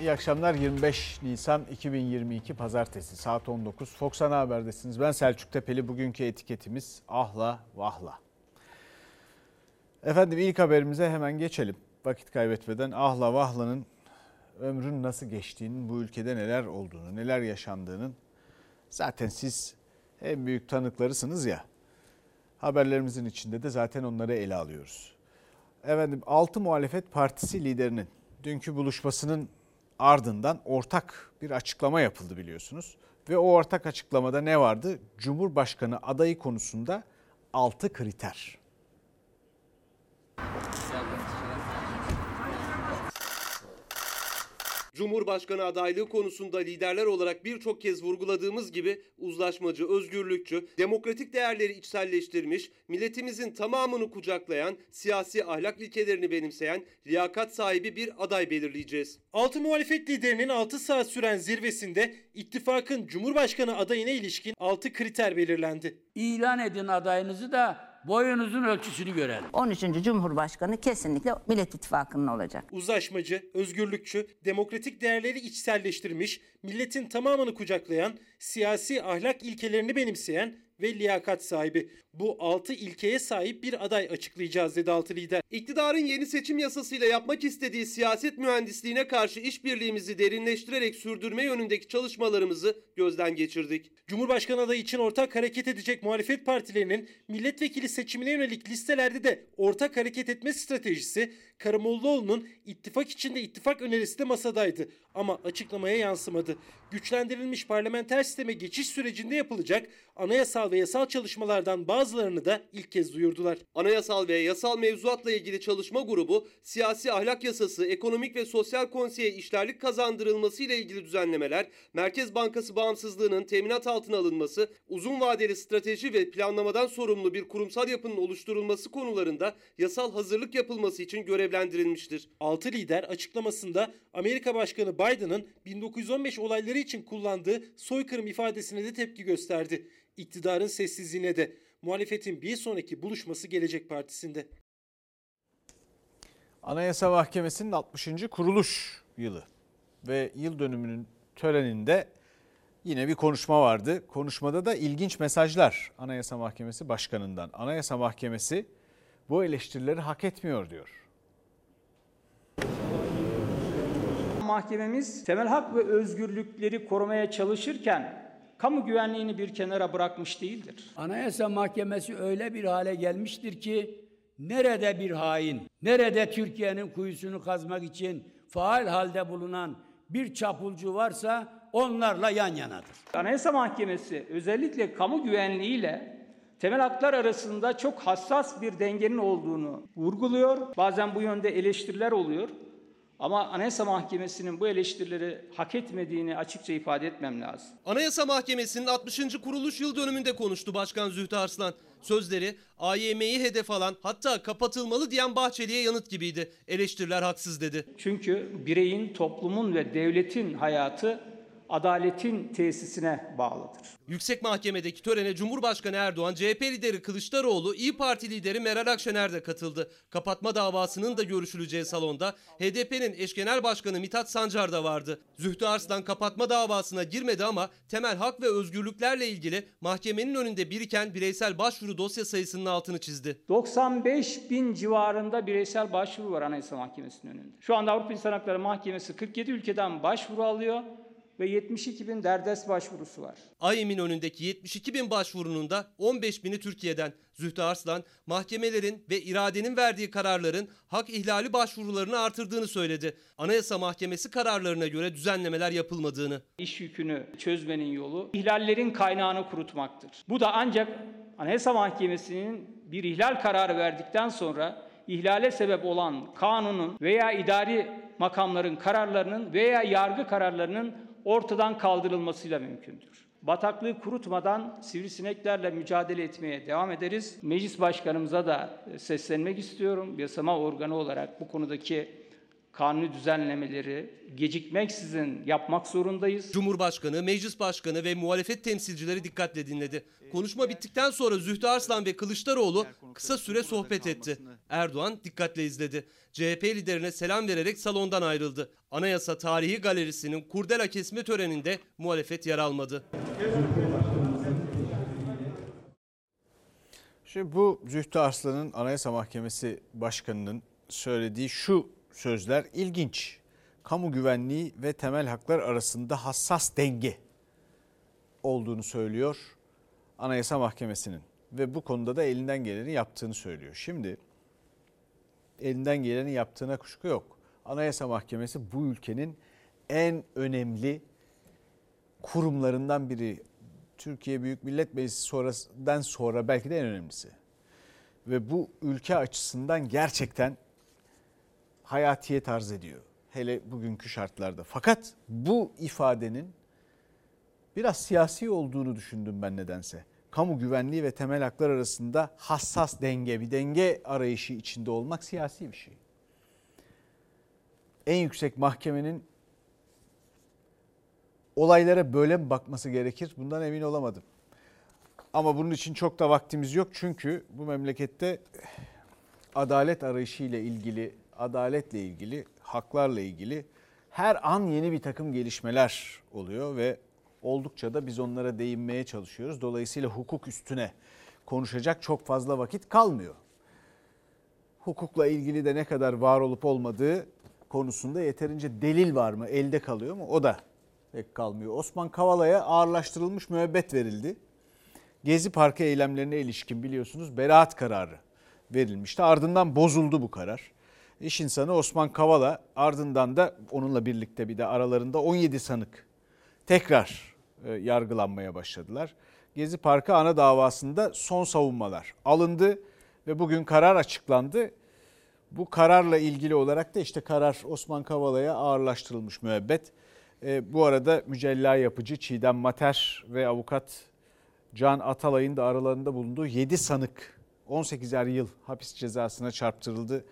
İyi akşamlar 25 Nisan 2022 Pazartesi saat 19 Fox Ana Haber'desiniz. Ben Selçuk Tepeli bugünkü etiketimiz ahla vahla. Efendim ilk haberimize hemen geçelim. Vakit kaybetmeden ahla vahlanın ömrün nasıl geçtiğinin, bu ülkede neler olduğunu, neler yaşandığının zaten siz en büyük tanıklarısınız ya. Haberlerimizin içinde de zaten onları ele alıyoruz. Efendim 6 muhalefet partisi liderinin dünkü buluşmasının ardından ortak bir açıklama yapıldı biliyorsunuz. Ve o ortak açıklamada ne vardı? Cumhurbaşkanı adayı konusunda 6 kriter. Cumhurbaşkanı adaylığı konusunda liderler olarak birçok kez vurguladığımız gibi uzlaşmacı, özgürlükçü, demokratik değerleri içselleştirmiş, milletimizin tamamını kucaklayan, siyasi ahlak ilkelerini benimseyen, liyakat sahibi bir aday belirleyeceğiz. Altı muhalefet liderinin 6 saat süren zirvesinde ittifakın Cumhurbaşkanı adayına ilişkin 6 kriter belirlendi. İlan edin adayınızı da boyunuzun ölçüsünü görelim. 13. Cumhurbaşkanı kesinlikle Millet İttifakı'nın olacak. Uzlaşmacı, özgürlükçü, demokratik değerleri içselleştirmiş, milletin tamamını kucaklayan, siyasi ahlak ilkelerini benimseyen ve liyakat sahibi. Bu 6 ilkeye sahip bir aday açıklayacağız dedi altı lider. İktidarın yeni seçim yasasıyla yapmak istediği siyaset mühendisliğine karşı işbirliğimizi derinleştirerek sürdürme yönündeki çalışmalarımızı gözden geçirdik. Cumhurbaşkanı adayı için ortak hareket edecek muhalefet partilerinin milletvekili seçimine yönelik listelerde de ortak hareket etme stratejisi Karamollaoğlu'nun ittifak içinde ittifak önerisi de masadaydı ama açıklamaya yansımadı. Güçlendirilmiş parlamenter sisteme geçiş sürecinde yapılacak anayasal ve yasal çalışmalardan bazılarını da ilk kez duyurdular. Anayasal ve yasal mevzuatla ilgili çalışma grubu, siyasi ahlak yasası, ekonomik ve sosyal konseye işlerlik kazandırılması ile ilgili düzenlemeler, Merkez Bankası bağımsızlığının teminat altına alınması, uzun vadeli strateji ve planlamadan sorumlu bir kurumsal yapının oluşturulması konularında yasal hazırlık yapılması için görevlendirilmiştir. Altı lider açıklamasında Amerika Başkanı Biden'ın 1915 olayları için kullandığı soykırım ifadesine de tepki gösterdi. İktidarın sessizliğine de muhalefetin bir sonraki buluşması Gelecek Partisi'nde. Anayasa Mahkemesi'nin 60. kuruluş yılı ve yıl dönümünün töreninde yine bir konuşma vardı. Konuşmada da ilginç mesajlar Anayasa Mahkemesi Başkanı'ndan. Anayasa Mahkemesi bu eleştirileri hak etmiyor diyor. Mahkememiz temel hak ve özgürlükleri korumaya çalışırken kamu güvenliğini bir kenara bırakmış değildir. Anayasa Mahkemesi öyle bir hale gelmiştir ki nerede bir hain, nerede Türkiye'nin kuyusunu kazmak için faal halde bulunan bir çapulcu varsa onlarla yan yanadır. Anayasa Mahkemesi özellikle kamu güvenliğiyle temel haklar arasında çok hassas bir dengenin olduğunu vurguluyor. Bazen bu yönde eleştiriler oluyor. Ama Anayasa Mahkemesi'nin bu eleştirileri hak etmediğini açıkça ifade etmem lazım. Anayasa Mahkemesi'nin 60. kuruluş yıl dönümünde konuştu Başkan Zühtü Arslan. Sözleri AYM'yi hedef alan hatta kapatılmalı diyen Bahçeli'ye yanıt gibiydi. Eleştiriler haksız dedi. Çünkü bireyin, toplumun ve devletin hayatı adaletin tesisine bağlıdır. Yüksek Mahkeme'deki törene Cumhurbaşkanı Erdoğan, CHP lideri Kılıçdaroğlu, İyi Parti lideri Meral Akşener de katıldı. Kapatma davasının da görüşüleceği salonda HDP'nin eş genel başkanı Mithat Sancar da vardı. Zühtü Arslan kapatma davasına girmedi ama temel hak ve özgürlüklerle ilgili mahkemenin önünde biriken bireysel başvuru dosya sayısının altını çizdi. 95 bin civarında bireysel başvuru var Anayasa Mahkemesi'nin önünde. Şu anda Avrupa İnsan Hakları Mahkemesi 47 ülkeden başvuru alıyor ve 72 bin derdest başvurusu var. AYM'in önündeki 72 bin başvurunun da 15 bini Türkiye'den. Zühtü Arslan, mahkemelerin ve iradenin verdiği kararların hak ihlali başvurularını artırdığını söyledi. Anayasa Mahkemesi kararlarına göre düzenlemeler yapılmadığını. İş yükünü çözmenin yolu ihlallerin kaynağını kurutmaktır. Bu da ancak Anayasa Mahkemesi'nin bir ihlal kararı verdikten sonra ihlale sebep olan kanunun veya idari makamların kararlarının veya yargı kararlarının ortadan kaldırılmasıyla mümkündür. Bataklığı kurutmadan sivrisineklerle mücadele etmeye devam ederiz. Meclis başkanımıza da seslenmek istiyorum. Yasama organı olarak bu konudaki kanuni düzenlemeleri gecikmeksizin yapmak zorundayız. Cumhurbaşkanı, meclis başkanı ve muhalefet temsilcileri dikkatle dinledi. Konuşma bittikten sonra Zühtü Arslan ve Kılıçdaroğlu kısa süre sohbet etti. Erdoğan dikkatle izledi. CHP liderine selam vererek salondan ayrıldı. Anayasa Tarihi Galerisi'nin kurdela kesme töreninde muhalefet yer almadı. Şimdi bu Zühtü Arslan'ın Anayasa Mahkemesi Başkanı'nın söylediği şu sözler ilginç. Kamu güvenliği ve temel haklar arasında hassas denge olduğunu söylüyor Anayasa Mahkemesi'nin ve bu konuda da elinden geleni yaptığını söylüyor. Şimdi elinden geleni yaptığına kuşku yok. Anayasa Mahkemesi bu ülkenin en önemli kurumlarından biri. Türkiye Büyük Millet Meclisi sonradan sonra belki de en önemlisi. Ve bu ülke açısından gerçekten hayatiyet arz ediyor. Hele bugünkü şartlarda. Fakat bu ifadenin biraz siyasi olduğunu düşündüm ben nedense. Kamu güvenliği ve temel haklar arasında hassas denge, bir denge arayışı içinde olmak siyasi bir şey. En yüksek mahkemenin olaylara böyle mi bakması gerekir? Bundan emin olamadım. Ama bunun için çok da vaktimiz yok çünkü bu memlekette adalet arayışı ile ilgili, adaletle ilgili, haklarla ilgili her an yeni bir takım gelişmeler oluyor ve oldukça da biz onlara değinmeye çalışıyoruz. Dolayısıyla hukuk üstüne konuşacak çok fazla vakit kalmıyor. Hukukla ilgili de ne kadar var olup olmadığı konusunda yeterince delil var mı, elde kalıyor mu? O da pek kalmıyor. Osman Kavala'ya ağırlaştırılmış müebbet verildi. Gezi Parkı eylemlerine ilişkin biliyorsunuz beraat kararı verilmişti. Ardından bozuldu bu karar. İş insanı Osman Kavala ardından da onunla birlikte bir de aralarında 17 sanık tekrar e, yargılanmaya başladılar. Gezi Parkı ana davasında son savunmalar alındı ve bugün karar açıklandı. Bu kararla ilgili olarak da işte karar Osman Kavala'ya ağırlaştırılmış müebbet. E, bu arada mücella yapıcı Çiğdem Mater ve avukat Can Atalay'ın da aralarında bulunduğu 7 sanık 18'er yıl hapis cezasına çarptırıldı.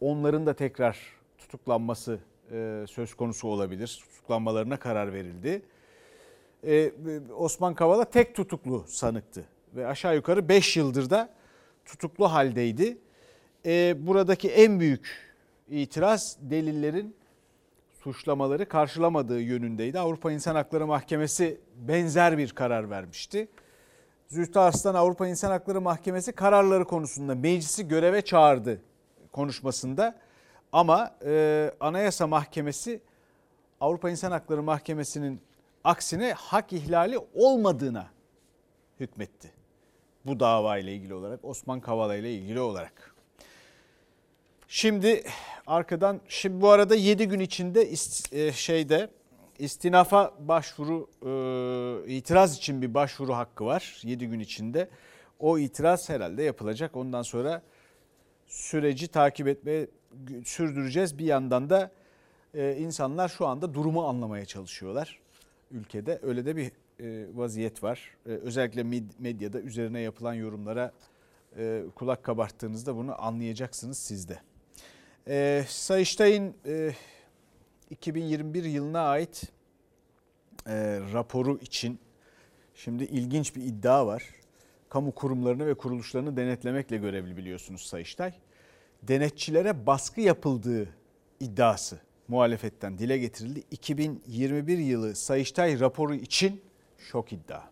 Onların da tekrar tutuklanması e, söz konusu olabilir. Tutuklanmalarına karar verildi. E, Osman Kavala tek tutuklu sanıktı ve aşağı yukarı 5 yıldır da tutuklu haldeydi. E, buradaki en büyük itiraz delillerin suçlamaları karşılamadığı yönündeydi. Avrupa İnsan Hakları Mahkemesi benzer bir karar vermişti. Zühtü Arslan Avrupa İnsan Hakları Mahkemesi kararları konusunda meclisi göreve çağırdı konuşmasında. Ama e, Anayasa Mahkemesi Avrupa İnsan Hakları Mahkemesi'nin aksine hak ihlali olmadığına hükmetti. Bu dava ile ilgili olarak Osman Kavala ile ilgili olarak. Şimdi arkadan şimdi bu arada 7 gün içinde ist, e, şeyde istinafa başvuru e, itiraz için bir başvuru hakkı var 7 gün içinde. O itiraz herhalde yapılacak. Ondan sonra süreci takip etmeye sürdüreceğiz. Bir yandan da e, insanlar şu anda durumu anlamaya çalışıyorlar ülkede. Öyle de bir e, vaziyet var. E, özellikle medyada üzerine yapılan yorumlara kulak kabarttığınızda bunu anlayacaksınız siz de. Sayıştay'ın e, 2021 yılına ait raporu için şimdi ilginç bir iddia var. Kamu kurumlarını ve kuruluşlarını denetlemekle görevli biliyorsunuz Sayıştay. Denetçilere baskı yapıldığı iddiası muhalefetten dile getirildi. 2021 yılı Sayıştay raporu için şok iddia.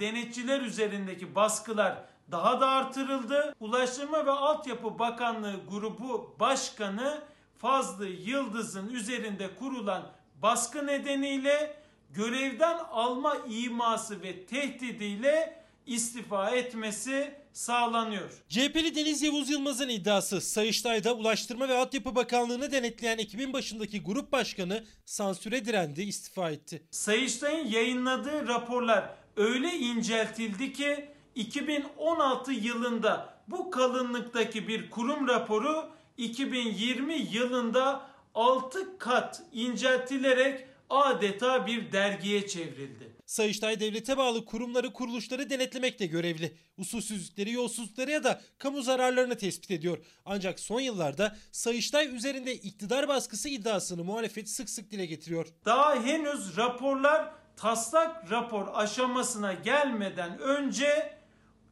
Denetçiler üzerindeki baskılar daha da artırıldı. Ulaştırma ve Altyapı Bakanlığı grubu başkanı Fazlı Yıldız'ın üzerinde kurulan baskı nedeniyle görevden alma iması ve tehdidiyle istifa etmesi sağlanıyor. CHP'li Deniz Yavuz Yılmaz'ın iddiası Sayıştay'da Ulaştırma ve Altyapı Bakanlığı'nı denetleyen ekibin başındaki grup başkanı sansüre direndi, istifa etti. Sayıştay'ın yayınladığı raporlar öyle inceltildi ki 2016 yılında bu kalınlıktaki bir kurum raporu 2020 yılında 6 kat inceltilerek adeta bir dergiye çevrildi. Sayıştay devlete bağlı kurumları kuruluşları denetlemekle görevli. Usulsüzlükleri, yolsuzlukları ya da kamu zararlarını tespit ediyor. Ancak son yıllarda Sayıştay üzerinde iktidar baskısı iddiasını muhalefet sık sık dile getiriyor. Daha henüz raporlar taslak rapor aşamasına gelmeden önce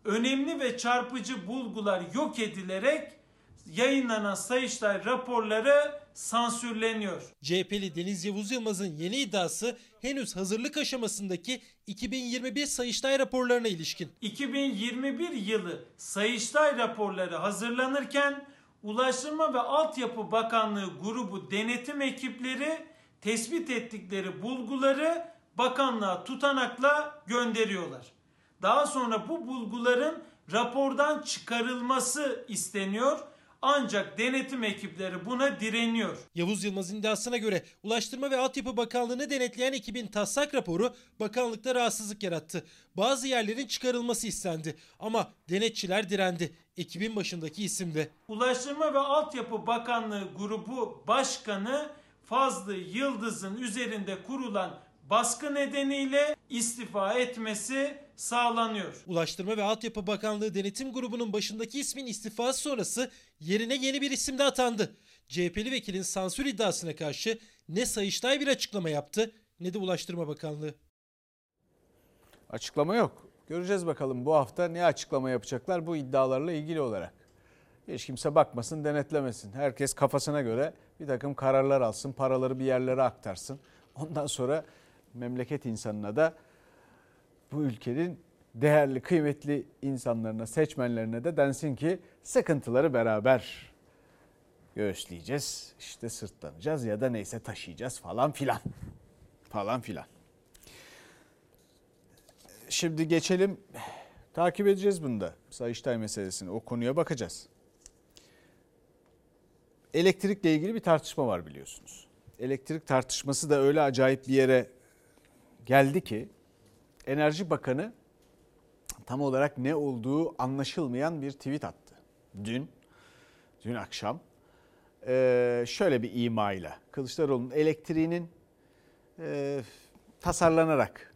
önemli ve çarpıcı bulgular yok edilerek yayınlanan Sayıştay raporları sansürleniyor. CHP'li Deniz Yavuz Yılmaz'ın yeni iddiası henüz hazırlık aşamasındaki 2021 Sayıştay raporlarına ilişkin. 2021 yılı Sayıştay raporları hazırlanırken Ulaştırma ve Altyapı Bakanlığı grubu denetim ekipleri tespit ettikleri bulguları bakanlığa tutanakla gönderiyorlar. Daha sonra bu bulguların rapordan çıkarılması isteniyor. Ancak denetim ekipleri buna direniyor. Yavuz Yılmaz'ın iddiasına göre Ulaştırma ve Altyapı Bakanlığı'nı denetleyen ekibin taslak raporu bakanlıkta rahatsızlık yarattı. Bazı yerlerin çıkarılması istendi ama denetçiler direndi. Ekibin başındaki isim de. Ulaştırma ve Altyapı Bakanlığı grubu başkanı Fazlı Yıldız'ın üzerinde kurulan baskı nedeniyle istifa etmesi sağlanıyor. Ulaştırma ve Altyapı Bakanlığı Denetim Grubu'nun başındaki ismin istifası sonrası yerine yeni bir isim de atandı. CHP'li vekilin sansür iddiasına karşı ne Sayıştay bir açıklama yaptı ne de Ulaştırma Bakanlığı. Açıklama yok. Göreceğiz bakalım bu hafta ne açıklama yapacaklar bu iddialarla ilgili olarak. Hiç kimse bakmasın, denetlemesin. Herkes kafasına göre bir takım kararlar alsın, paraları bir yerlere aktarsın. Ondan sonra memleket insanına da bu ülkenin değerli, kıymetli insanlarına, seçmenlerine de densin ki sıkıntıları beraber göğüsleyeceğiz. İşte sırtlanacağız ya da neyse taşıyacağız falan filan. Falan filan. Şimdi geçelim. Takip edeceğiz bunu da. Sayıştay meselesini. O konuya bakacağız. Elektrikle ilgili bir tartışma var biliyorsunuz. Elektrik tartışması da öyle acayip bir yere geldi ki Enerji Bakanı tam olarak ne olduğu anlaşılmayan bir tweet attı. Dün, dün akşam ee, şöyle bir imayla Kılıçdaroğlu'nun elektriğinin e, tasarlanarak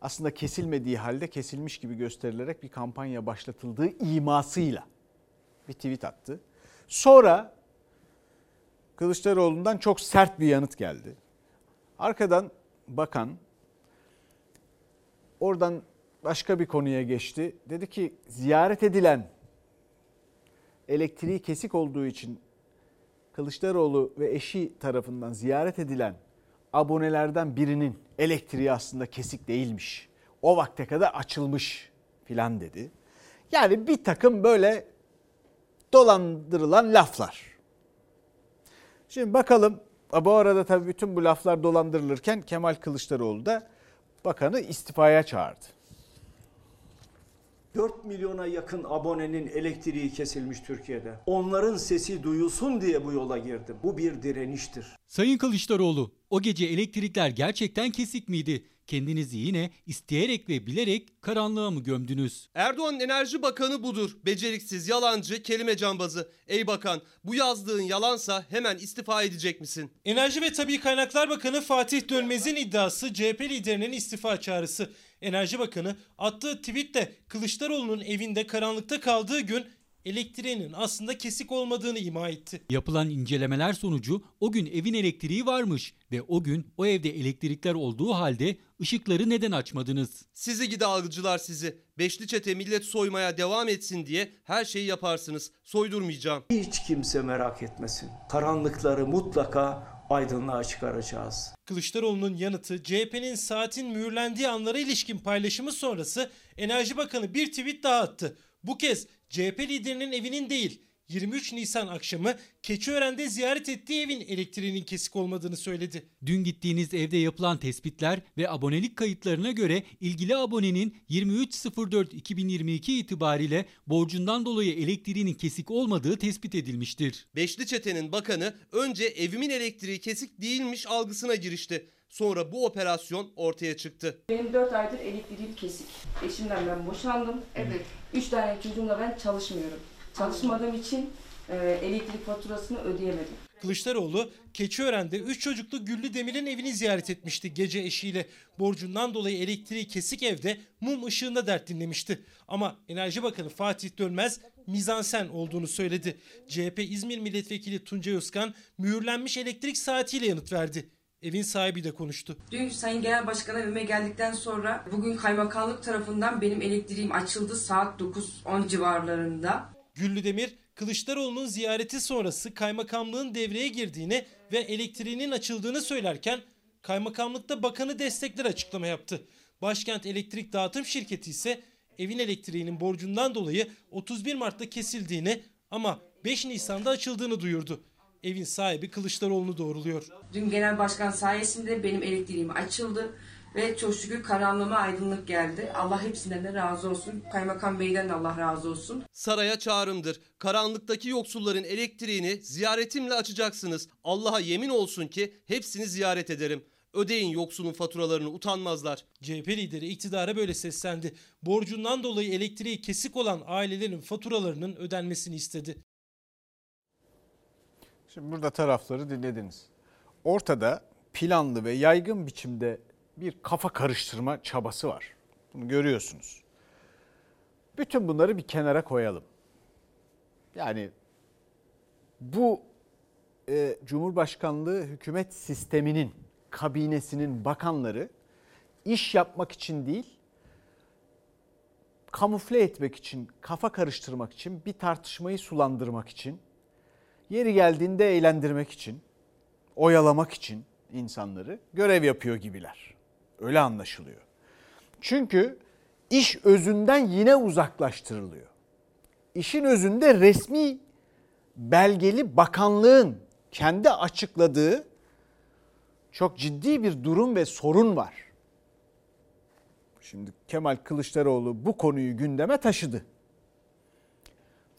aslında kesilmediği halde kesilmiş gibi gösterilerek bir kampanya başlatıldığı imasıyla bir tweet attı. Sonra Kılıçdaroğlu'ndan çok sert bir yanıt geldi. Arkadan bakan oradan başka bir konuya geçti. Dedi ki ziyaret edilen elektriği kesik olduğu için Kılıçdaroğlu ve eşi tarafından ziyaret edilen abonelerden birinin elektriği aslında kesik değilmiş. O vakte kadar açılmış filan dedi. Yani bir takım böyle dolandırılan laflar. Şimdi bakalım bu arada tabii bütün bu laflar dolandırılırken Kemal Kılıçdaroğlu da bakanı istifaya çağırdı. 4 milyona yakın abonenin elektriği kesilmiş Türkiye'de. Onların sesi duyulsun diye bu yola girdim. Bu bir direniştir. Sayın Kılıçdaroğlu, o gece elektrikler gerçekten kesik miydi? Kendinizi yine isteyerek ve bilerek karanlığa mı gömdünüz? Erdoğan'ın enerji bakanı budur. Beceriksiz, yalancı, kelime cambazı. Ey bakan bu yazdığın yalansa hemen istifa edecek misin? Enerji ve Tabii Kaynaklar Bakanı Fatih Dönmez'in iddiası CHP liderinin istifa çağrısı. Enerji Bakanı attığı tweette Kılıçdaroğlu'nun evinde karanlıkta kaldığı gün elektriğinin aslında kesik olmadığını ima etti. Yapılan incelemeler sonucu o gün evin elektriği varmış ve o gün o evde elektrikler olduğu halde ışıkları neden açmadınız? Sizi gidi algıcılar sizi. Beşli çete millet soymaya devam etsin diye her şeyi yaparsınız. Soydurmayacağım. Hiç kimse merak etmesin. Karanlıkları mutlaka aydınlığa çıkaracağız. Kılıçdaroğlu'nun yanıtı CHP'nin saatin mühürlendiği anlara ilişkin paylaşımı sonrası Enerji Bakanı bir tweet daha attı. Bu kez CHP liderinin evinin değil 23 Nisan akşamı Keçiören'de ziyaret ettiği evin elektriğinin kesik olmadığını söyledi. Dün gittiğiniz evde yapılan tespitler ve abonelik kayıtlarına göre ilgili abonenin 23.04.2022 itibariyle borcundan dolayı elektriğinin kesik olmadığı tespit edilmiştir. Beşli çetenin bakanı önce evimin elektriği kesik değilmiş algısına girişti. Sonra bu operasyon ortaya çıktı. Benim 4 aydır elektriğim kesik. Eşimden ben boşandım. Evet. 3 tane çocuğumla ben çalışmıyorum. Çalışmadığım için e, elektrik faturasını ödeyemedim. Kılıçdaroğlu Keçiören'de 3 çocuklu Güllü Demir'in evini ziyaret etmişti gece eşiyle. Borcundan dolayı elektriği kesik evde mum ışığında dert dinlemişti. Ama Enerji Bakanı Fatih Dönmez mizansen olduğunu söyledi. CHP İzmir Milletvekili Tuncay Özkan mühürlenmiş elektrik saatiyle yanıt verdi. Evin sahibi de konuştu. Dün Sayın Genel Başkan'a evime geldikten sonra bugün kaymakamlık tarafından benim elektriğim açıldı saat 9-10 civarlarında. Güllü Demir, Kılıçdaroğlu'nun ziyareti sonrası kaymakamlığın devreye girdiğini ve elektriğinin açıldığını söylerken kaymakamlıkta bakanı destekler açıklama yaptı. Başkent Elektrik Dağıtım Şirketi ise evin elektriğinin borcundan dolayı 31 Mart'ta kesildiğini ama 5 Nisan'da açıldığını duyurdu. Evin sahibi Kılıçdaroğlu'nu doğruluyor. Dün Genel Başkan sayesinde benim elektriğim açıldı ve çok şükür karanlığıma aydınlık geldi. Allah hepsinden de razı olsun. Kaymakam Bey'den de Allah razı olsun. Saraya çağrımdır. Karanlıktaki yoksulların elektriğini ziyaretimle açacaksınız. Allah'a yemin olsun ki hepsini ziyaret ederim. Ödeyin yoksulun faturalarını utanmazlar. CHP lideri iktidara böyle seslendi. Borcundan dolayı elektriği kesik olan ailelerin faturalarının ödenmesini istedi. Şimdi burada tarafları dinlediniz. Ortada planlı ve yaygın biçimde bir kafa karıştırma çabası var. Bunu görüyorsunuz. Bütün bunları bir kenara koyalım. Yani bu e, Cumhurbaşkanlığı hükümet sisteminin, kabinesinin bakanları iş yapmak için değil, kamufle etmek için, kafa karıştırmak için, bir tartışmayı sulandırmak için, yeri geldiğinde eğlendirmek için, oyalamak için insanları görev yapıyor gibiler. Öyle anlaşılıyor. Çünkü iş özünden yine uzaklaştırılıyor. İşin özünde resmi belgeli bakanlığın kendi açıkladığı çok ciddi bir durum ve sorun var. Şimdi Kemal Kılıçdaroğlu bu konuyu gündeme taşıdı.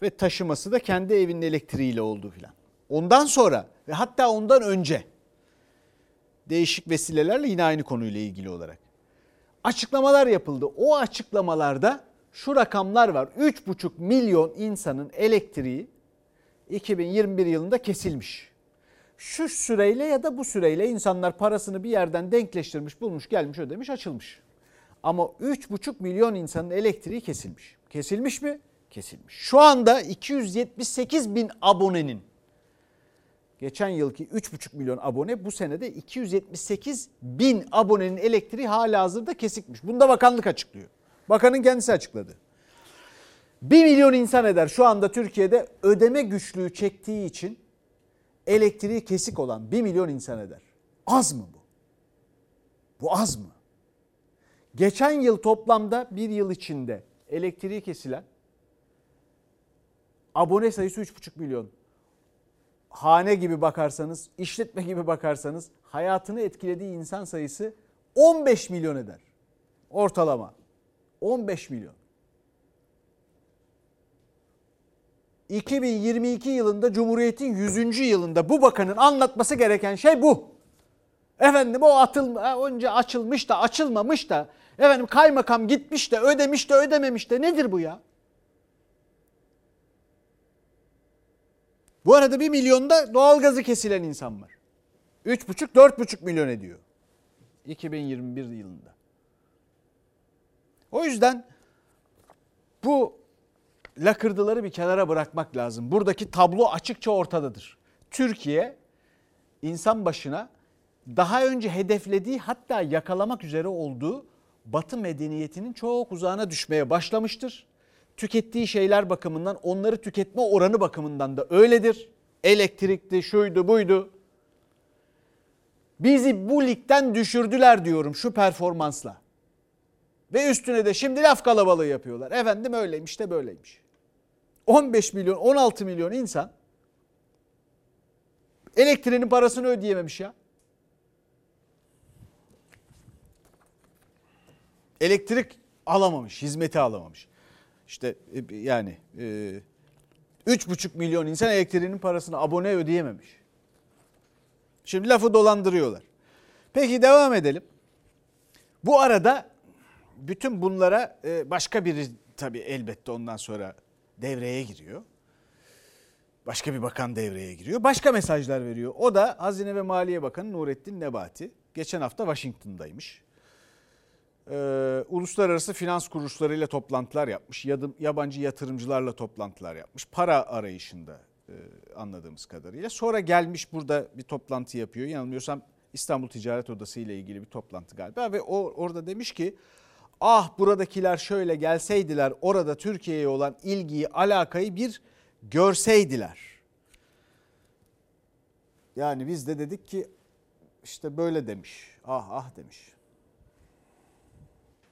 Ve taşıması da kendi evinin elektriğiyle oldu filan. Ondan sonra ve hatta ondan önce değişik vesilelerle yine aynı konuyla ilgili olarak açıklamalar yapıldı. O açıklamalarda şu rakamlar var. 3,5 milyon insanın elektriği 2021 yılında kesilmiş. Şu süreyle ya da bu süreyle insanlar parasını bir yerden denkleştirmiş, bulmuş, gelmiş, ödemiş, açılmış. Ama 3,5 milyon insanın elektriği kesilmiş. Kesilmiş mi? Kesilmiş. Şu anda 278 bin abonenin geçen yılki 3,5 milyon abone bu senede 278 bin abonenin elektriği hala hazırda kesikmiş. Bunu da bakanlık açıklıyor. Bakanın kendisi açıkladı. 1 milyon insan eder şu anda Türkiye'de ödeme güçlüğü çektiği için elektriği kesik olan 1 milyon insan eder. Az mı bu? Bu az mı? Geçen yıl toplamda bir yıl içinde elektriği kesilen abone sayısı 3,5 milyon. Hane gibi bakarsanız, işletme gibi bakarsanız hayatını etkilediği insan sayısı 15 milyon eder. Ortalama. 15 milyon. 2022 yılında Cumhuriyet'in 100. yılında bu bakanın anlatması gereken şey bu. Efendim o atıl, önce açılmış da açılmamış da efendim kaymakam gitmiş de ödemiş de ödememiş de nedir bu ya? Bu arada 1 milyonda doğalgazı kesilen insan var. 3,5-4,5 milyon ediyor. 2021 yılında. O yüzden bu lakırdıları bir kenara bırakmak lazım. Buradaki tablo açıkça ortadadır. Türkiye insan başına daha önce hedeflediği hatta yakalamak üzere olduğu Batı medeniyetinin çok uzağına düşmeye başlamıştır. Tükettiği şeyler bakımından onları tüketme oranı bakımından da öyledir. Elektrikti, şuydu, buydu. Bizi bu ligden düşürdüler diyorum şu performansla. Ve üstüne de şimdi laf kalabalığı yapıyorlar. Efendim öyleymiş de böyleymiş. 15 milyon, 16 milyon insan elektriğinin parasını ödeyememiş ya. Elektrik alamamış, hizmeti alamamış. İşte yani 3,5 milyon insan elektriğinin parasını abone ödeyememiş. Şimdi lafı dolandırıyorlar. Peki devam edelim. Bu arada bütün bunlara başka biri tabii elbette ondan sonra devreye giriyor. Başka bir bakan devreye giriyor. Başka mesajlar veriyor. O da Hazine ve Maliye Bakanı Nurettin Nebati. Geçen hafta Washington'daymış. Ee, uluslararası finans kuruluşlarıyla toplantılar yapmış. Yabancı yatırımcılarla toplantılar yapmış. Para arayışında e, anladığımız kadarıyla. Sonra gelmiş burada bir toplantı yapıyor. Yanılmıyorsam İstanbul Ticaret Odası ile ilgili bir toplantı galiba. Ve o orada demiş ki ah buradakiler şöyle gelseydiler orada Türkiye'ye olan ilgiyi, alakayı bir görseydiler. Yani biz de dedik ki işte böyle demiş. Ah ah demiş.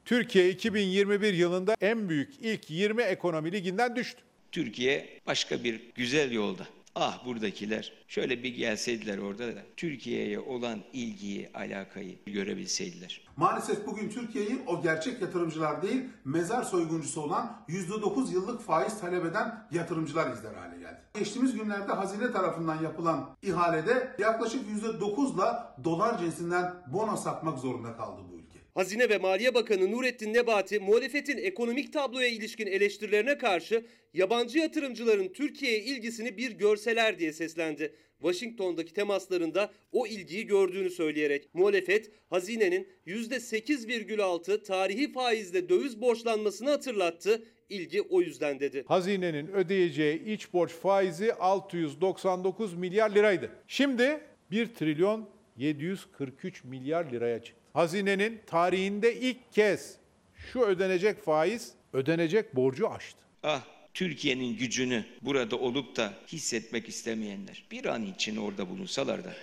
Türkiye 2021 yılında en büyük ilk 20 ekonomi liginden düştü. Türkiye başka bir güzel yolda. Ah buradakiler şöyle bir gelseydiler orada da Türkiye'ye olan ilgiyi, alakayı görebilseydiler. Maalesef bugün Türkiye'yi o gerçek yatırımcılar değil, mezar soyguncusu olan %9 yıllık faiz talep eden yatırımcılar izler hale geldi. Geçtiğimiz günlerde hazine tarafından yapılan ihalede yaklaşık %9'la dolar cinsinden bono satmak zorunda kaldı bu. Hazine ve Maliye Bakanı Nurettin Nebati muhalefetin ekonomik tabloya ilişkin eleştirilerine karşı yabancı yatırımcıların Türkiye'ye ilgisini bir görseler diye seslendi. Washington'daki temaslarında o ilgiyi gördüğünü söyleyerek muhalefet hazinenin %8,6 tarihi faizle döviz borçlanmasını hatırlattı. İlgi o yüzden dedi. Hazinenin ödeyeceği iç borç faizi 699 milyar liraydı. Şimdi 1 trilyon 743 milyar liraya çıktı. Hazinenin tarihinde ilk kez şu ödenecek faiz ödenecek borcu aştı. Ah Türkiye'nin gücünü burada olup da hissetmek istemeyenler bir an için orada bulunsalar da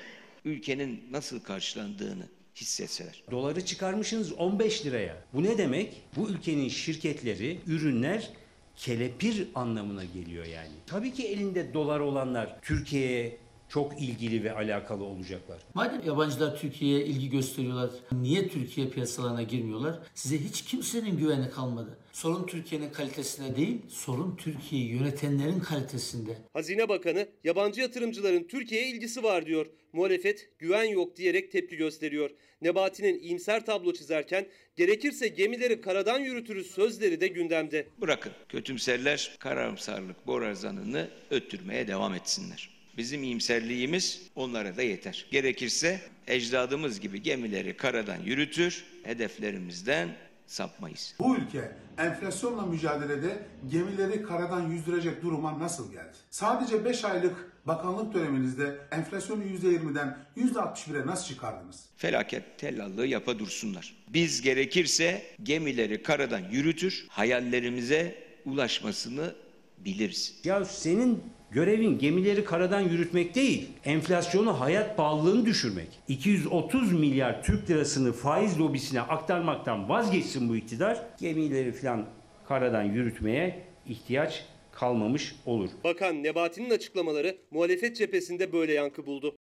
ülkenin nasıl karşılandığını hissetseler. Doları çıkarmışsınız 15 liraya. Bu ne demek? Bu ülkenin şirketleri, ürünler kelepir anlamına geliyor yani. Tabii ki elinde dolar olanlar Türkiye'ye çok ilgili ve alakalı olacaklar. Madem yabancılar Türkiye'ye ilgi gösteriyorlar, niye Türkiye piyasalarına girmiyorlar? Size hiç kimsenin güveni kalmadı. Sorun Türkiye'nin kalitesinde değil, sorun Türkiye'yi yönetenlerin kalitesinde. Hazine Bakanı yabancı yatırımcıların Türkiye'ye ilgisi var diyor. Muhalefet güven yok diyerek tepki gösteriyor. Nebati'nin iyimser tablo çizerken gerekirse gemileri karadan yürütürüz sözleri de gündemde. Bırakın kötümserler karamsarlık borazanını öttürmeye devam etsinler. Bizim iyimserliğimiz onlara da yeter. Gerekirse ecdadımız gibi gemileri karadan yürütür, hedeflerimizden sapmayız. Bu ülke enflasyonla mücadelede gemileri karadan yüzdürecek duruma nasıl geldi? Sadece 5 aylık bakanlık döneminizde enflasyonu %20'den %61'e nasıl çıkardınız? Felaket tellallığı yapa dursunlar. Biz gerekirse gemileri karadan yürütür, hayallerimize ulaşmasını biliriz. Ya senin Görevin gemileri karadan yürütmek değil, enflasyonu hayat pahalılığını düşürmek. 230 milyar Türk lirasını faiz lobisine aktarmaktan vazgeçsin bu iktidar. Gemileri falan karadan yürütmeye ihtiyaç kalmamış olur. Bakan Nebati'nin açıklamaları muhalefet cephesinde böyle yankı buldu.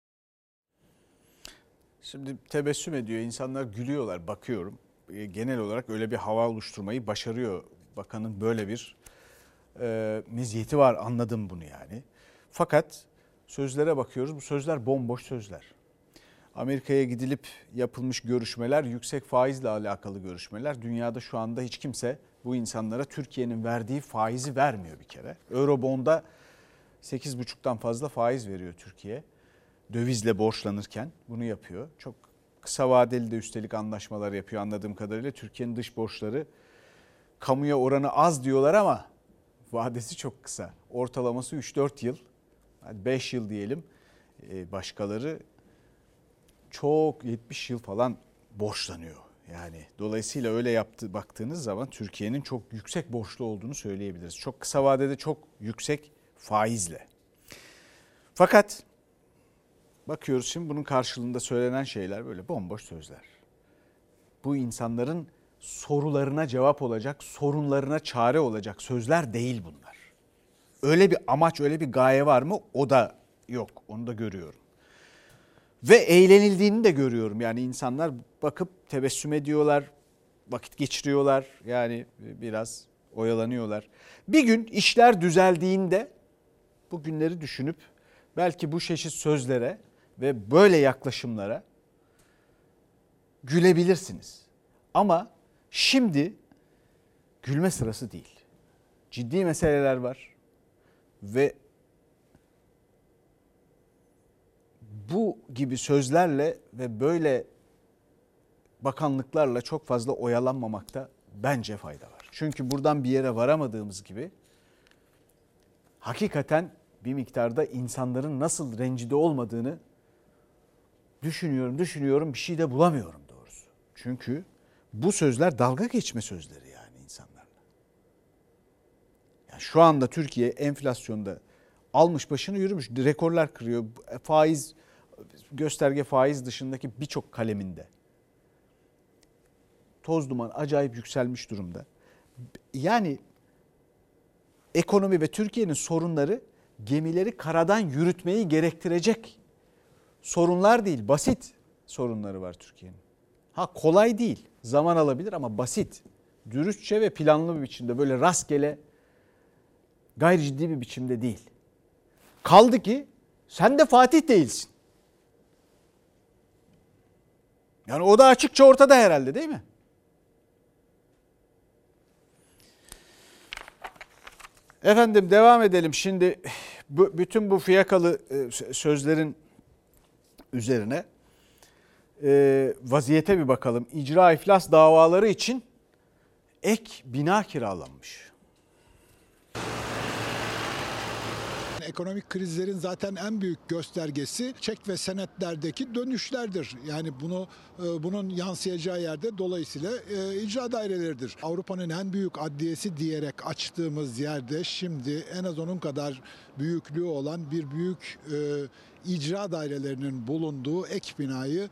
Şimdi tebessüm ediyor, insanlar gülüyorlar, bakıyorum. E, genel olarak öyle bir hava oluşturmayı başarıyor. Bakanın böyle bir e, meziyeti var anladım bunu yani. Fakat sözlere bakıyoruz bu sözler bomboş sözler. Amerika'ya gidilip yapılmış görüşmeler yüksek faizle alakalı görüşmeler. Dünyada şu anda hiç kimse bu insanlara Türkiye'nin verdiği faizi vermiyor bir kere. Eurobond'a 8,5'tan fazla faiz veriyor Türkiye. Dövizle borçlanırken bunu yapıyor. Çok kısa vadeli de üstelik anlaşmalar yapıyor anladığım kadarıyla. Türkiye'nin dış borçları kamuya oranı az diyorlar ama vadesi çok kısa. Ortalaması 3-4 yıl, 5 yıl diyelim. Ee, başkaları çok 70 yıl falan borçlanıyor. Yani dolayısıyla öyle yaptı baktığınız zaman Türkiye'nin çok yüksek borçlu olduğunu söyleyebiliriz. Çok kısa vadede çok yüksek faizle. Fakat bakıyoruz şimdi bunun karşılığında söylenen şeyler böyle bomboş sözler. Bu insanların sorularına cevap olacak, sorunlarına çare olacak sözler değil bunlar. Öyle bir amaç, öyle bir gaye var mı? O da yok. Onu da görüyorum. Ve eğlenildiğini de görüyorum. Yani insanlar bakıp tebessüm ediyorlar, vakit geçiriyorlar. Yani biraz oyalanıyorlar. Bir gün işler düzeldiğinde bu günleri düşünüp belki bu çeşit sözlere ve böyle yaklaşımlara gülebilirsiniz. Ama Şimdi gülme sırası değil. Ciddi meseleler var ve bu gibi sözlerle ve böyle bakanlıklarla çok fazla oyalanmamakta bence fayda var. Çünkü buradan bir yere varamadığımız gibi hakikaten bir miktarda insanların nasıl rencide olmadığını düşünüyorum, düşünüyorum bir şey de bulamıyorum doğrusu. Çünkü bu sözler dalga geçme sözleri yani insanlarla. Yani şu anda Türkiye enflasyonda almış başını yürümüş, rekorlar kırıyor. Faiz gösterge faiz dışındaki birçok kaleminde. Toz duman acayip yükselmiş durumda. Yani ekonomi ve Türkiye'nin sorunları gemileri karadan yürütmeyi gerektirecek sorunlar değil, basit sorunları var Türkiye'nin. Ha kolay değil, zaman alabilir ama basit. Dürüstçe ve planlı bir biçimde böyle rastgele gayri ciddi bir biçimde değil. Kaldı ki sen de Fatih değilsin. Yani o da açıkça ortada herhalde değil mi? Efendim devam edelim. Şimdi bütün bu fiyakalı e, sözlerin üzerine e, vaziyete bir bakalım. İcra iflas davaları için ek bina kiralanmış. Ekonomik krizlerin zaten en büyük göstergesi çek ve senetlerdeki dönüşlerdir. Yani bunu e, bunun yansıyacağı yerde dolayısıyla e, icra daireleridir. Avrupa'nın en büyük adliyesi diyerek açtığımız yerde şimdi en az onun kadar büyüklüğü olan bir büyük e, icra dairelerinin bulunduğu ek binayı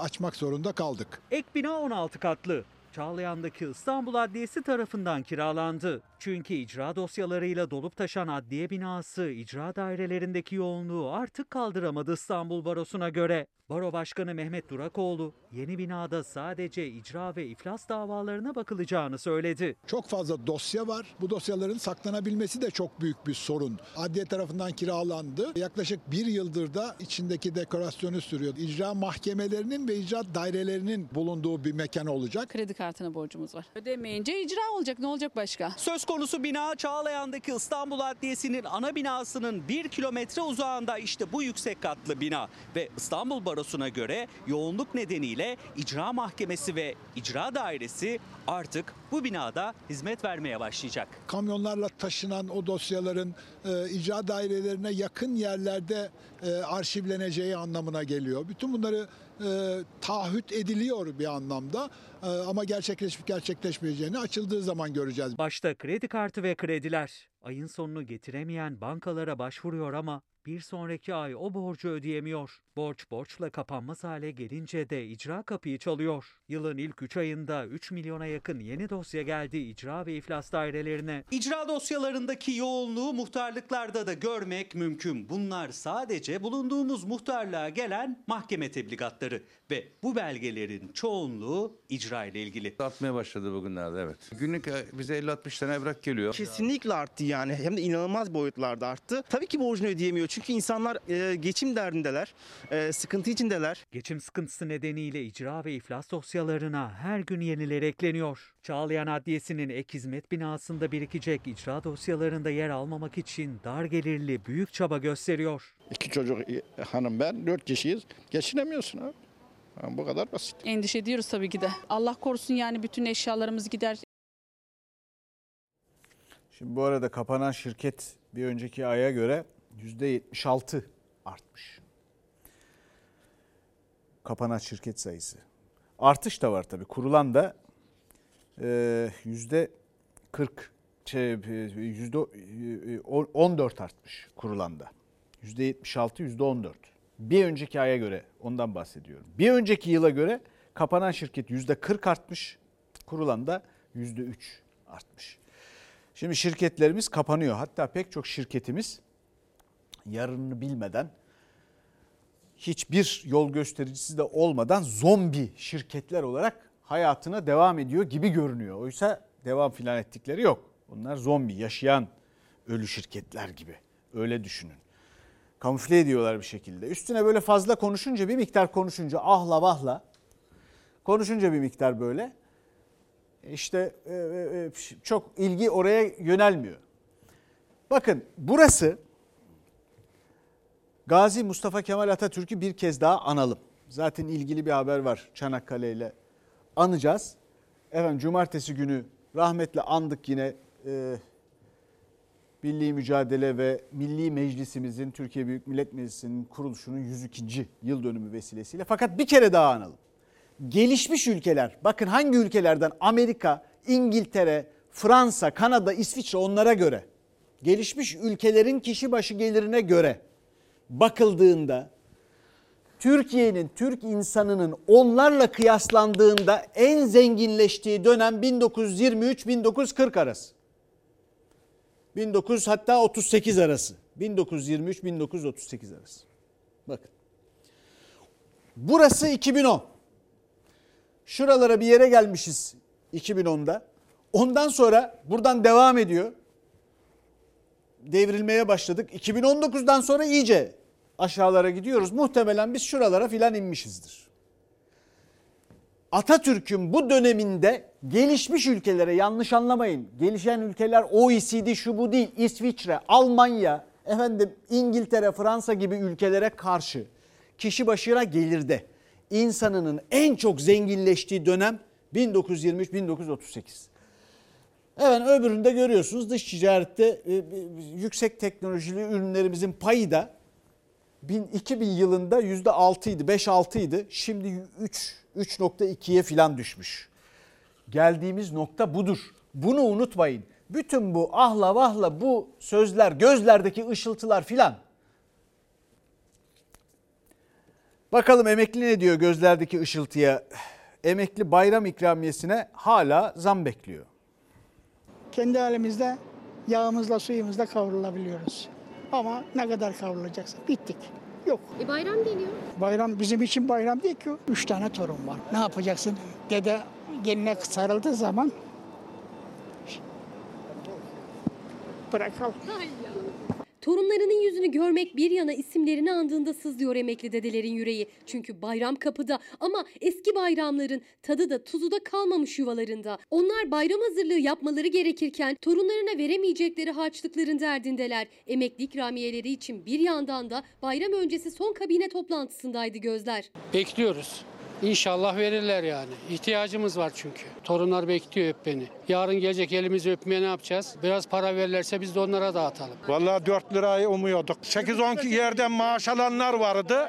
açmak zorunda kaldık. Ek bina 16 katlı. Çağlayan'daki İstanbul Adliyesi tarafından kiralandı. Çünkü icra dosyalarıyla dolup taşan adliye binası icra dairelerindeki yoğunluğu artık kaldıramadı İstanbul Barosu'na göre. Baro Başkanı Mehmet Durakoğlu yeni binada sadece icra ve iflas davalarına bakılacağını söyledi. Çok fazla dosya var. Bu dosyaların saklanabilmesi de çok büyük bir sorun. Adliye tarafından kiralandı. Yaklaşık bir yıldır da içindeki dekorasyonu sürüyor. İcra mahkemelerinin ve icra dairelerinin bulunduğu bir mekan olacak. Kredi kartına borcumuz var. Ödemeyince icra olacak. Ne olacak başka? Söz konusu bina Çağlayan'daki İstanbul Adliyesi'nin ana binasının bir kilometre uzağında işte bu yüksek katlı bina ve İstanbul Barosu'na göre yoğunluk nedeniyle icra mahkemesi ve icra dairesi artık bu binada hizmet vermeye başlayacak. Kamyonlarla taşınan o dosyaların e, icra dairelerine yakın yerlerde e, arşivleneceği anlamına geliyor. Bütün bunları e, taahhüt ediliyor bir anlamda e, ama gerçekleşip gerçekleşmeyeceğini açıldığı zaman göreceğiz. Başta kredi kartı ve krediler ayın sonunu getiremeyen bankalara başvuruyor ama bir sonraki ay o borcu ödeyemiyor. Borç borçla kapanmaz hale gelince de icra kapıyı çalıyor. Yılın ilk 3 ayında 3 milyona yakın yeni dosya geldi icra ve iflas dairelerine. İcra dosyalarındaki yoğunluğu muhtarlıklarda da görmek mümkün. Bunlar sadece bulunduğumuz muhtarlığa gelen mahkeme tebligatları ve bu belgelerin çoğunluğu icra ile ilgili. Artmaya başladı bugünlerde evet. Günlük e, bize 50-60 tane evrak geliyor. Kesinlikle arttı yani hem de inanılmaz boyutlarda arttı. Tabii ki borcunu ödeyemiyor çünkü insanlar e, geçim derdindeler, e, sıkıntı içindeler. Geçim sıkıntısı nedeniyle icra ve iflas dosyalarına her gün yenileri ekleniyor. Çağlayan Adliyesi'nin ek hizmet binasında birikecek icra dosyalarında yer almamak için dar gelirli büyük çaba gösteriyor. İki çocuk hanım ben, dört kişiyiz. Geçinemiyorsun abi. Yani bu kadar basit. Endişe ediyoruz tabii ki de. Allah korusun yani bütün eşyalarımız gider. Şimdi bu arada kapanan şirket bir önceki aya göre %76 artmış. Kapanan şirket sayısı. Artış da var tabii. Kurulan da yüzde 40 şey, yüzde 14 artmış kurulanda. Yüzde 76, yüzde 14. Bir önceki aya göre ondan bahsediyorum. Bir önceki yıla göre kapanan şirket yüzde 40 artmış. Kurulan da yüzde 3 artmış. Şimdi şirketlerimiz kapanıyor. Hatta pek çok şirketimiz yarını bilmeden hiçbir yol göstericisi de olmadan zombi şirketler olarak hayatına devam ediyor gibi görünüyor. Oysa devam filan ettikleri yok. Bunlar zombi, yaşayan ölü şirketler gibi. Öyle düşünün. Kamufle ediyorlar bir şekilde. Üstüne böyle fazla konuşunca bir miktar konuşunca ahla vahla konuşunca bir miktar böyle işte e, e, çok ilgi oraya yönelmiyor. Bakın burası Gazi Mustafa Kemal Atatürk'ü bir kez daha analım. Zaten ilgili bir haber var Çanakkale ile anacağız. Efendim cumartesi günü rahmetle andık yine e, Milli Mücadele ve Milli Meclisimizin Türkiye Büyük Millet Meclisi'nin kuruluşunun 102. yıl dönümü vesilesiyle. Fakat bir kere daha analım. Gelişmiş ülkeler, bakın hangi ülkelerden Amerika, İngiltere, Fransa, Kanada, İsviçre onlara göre gelişmiş ülkelerin kişi başı gelirine göre bakıldığında Türkiye'nin Türk insanının onlarla kıyaslandığında en zenginleştiği dönem 1923-1940 arası. 19 hatta 38 arası. 1923-1938 arası. Bakın. Burası 2010. Şuralara bir yere gelmişiz 2010'da. Ondan sonra buradan devam ediyor. Devrilmeye başladık. 2019'dan sonra iyice aşağılara gidiyoruz. Muhtemelen biz şuralara filan inmişizdir. Atatürk'ün bu döneminde gelişmiş ülkelere yanlış anlamayın. Gelişen ülkeler OECD şu bu değil. İsviçre, Almanya, efendim İngiltere, Fransa gibi ülkelere karşı kişi başına gelirde insanının en çok zenginleştiği dönem 1923-1938. Evet öbüründe görüyorsunuz dış ticarette e, yüksek teknolojili ürünlerimizin payı da 2000 yılında %6 idi, 5-6 idi. Şimdi 3 3.2'ye filan düşmüş. Geldiğimiz nokta budur. Bunu unutmayın. Bütün bu ahla vahla bu sözler, gözlerdeki ışıltılar filan. Bakalım emekli ne diyor gözlerdeki ışıltıya? Emekli bayram ikramiyesine hala zam bekliyor. Kendi halimizde yağımızla suyumuzla kavrulabiliyoruz. Ama ne kadar kavrulacaksa bittik. Yok. E bayram geliyor. Bayram bizim için bayram değil ki. Üç tane torun var. Ne yapacaksın? Dede geline sarıldığı zaman bırakalım. Torunlarının yüzünü görmek bir yana isimlerini andığında sızlıyor emekli dedelerin yüreği. Çünkü bayram kapıda ama eski bayramların tadı da tuzu da kalmamış yuvalarında. Onlar bayram hazırlığı yapmaları gerekirken torunlarına veremeyecekleri harçlıkların derdindeler. Emekli ikramiyeleri için bir yandan da bayram öncesi son kabine toplantısındaydı gözler. Bekliyoruz. İnşallah verirler yani. İhtiyacımız var çünkü. Torunlar bekliyor öp beni. Yarın gelecek elimizi öpmeye ne yapacağız? Biraz para verirlerse biz de onlara dağıtalım. Vallahi 4 lirayı umuyorduk. 8-10 yerden maaş alanlar vardı.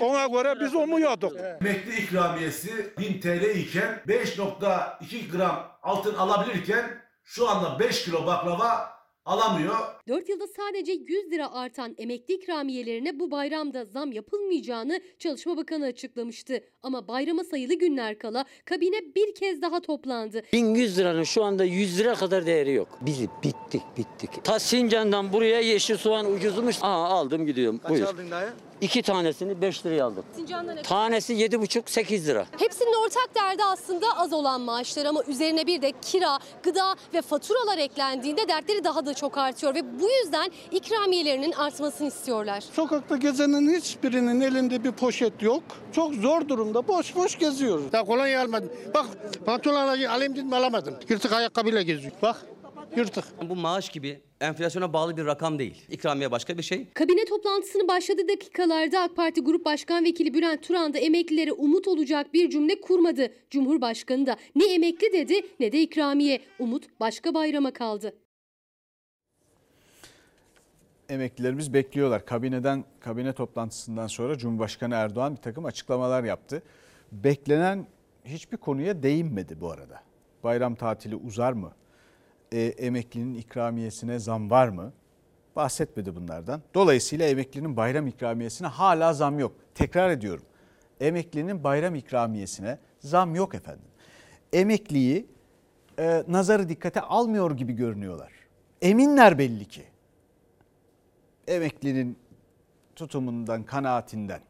Ona göre biz umuyorduk. Emekli ikramiyesi 1000 TL iken 5.2 gram altın alabilirken şu anda 5 kilo baklava alamıyor. 4 yılda sadece 100 lira artan emekli ikramiyelerine bu bayramda zam yapılmayacağını Çalışma Bakanı açıklamıştı. Ama bayrama sayılı günler kala kabine bir kez daha toplandı. 1100 liranın şu anda 100 lira kadar değeri yok. Biz bittik bittik. Ta Sincan'dan buraya yeşil soğan ucuzmuş. Aa aldım gidiyorum. Kaç Buyur. aldın dayı? İki tanesini 5 liraya aldım. Sincan'da ne? Tanesi 7,5-8 lira. Hepsinin ortak derdi aslında az olan maaşlar ama üzerine bir de kira, gıda ve faturalar eklendiğinde dertleri daha da çok artıyor ve bu yüzden ikramiyelerinin artmasını istiyorlar. Sokakta gezenin hiçbirinin elinde bir poşet yok. Çok zor durumda boş boş geziyoruz. Ya kolonya almadım. Bak pantolon alayım dedim alamadım. Yırtık ayakkabıyla geziyor. Bak yırtık. Bu maaş gibi enflasyona bağlı bir rakam değil. İkramiye başka bir şey. Kabine toplantısının başladığı dakikalarda AK Parti Grup Başkan Vekili Bülent Turan da emeklilere umut olacak bir cümle kurmadı. Cumhurbaşkanı da ne emekli dedi ne de ikramiye. Umut başka bayrama kaldı. emeklilerimiz bekliyorlar. Kabineden kabine toplantısından sonra Cumhurbaşkanı Erdoğan bir takım açıklamalar yaptı. Beklenen hiçbir konuya değinmedi bu arada. Bayram tatili uzar mı? E, emeklinin ikramiyesine zam var mı? Bahsetmedi bunlardan. Dolayısıyla emeklinin bayram ikramiyesine hala zam yok. Tekrar ediyorum. Emeklinin bayram ikramiyesine zam yok efendim. Emekliyi e, nazarı dikkate almıyor gibi görünüyorlar. Eminler belli ki emeklinin tutumundan, kanaatinden.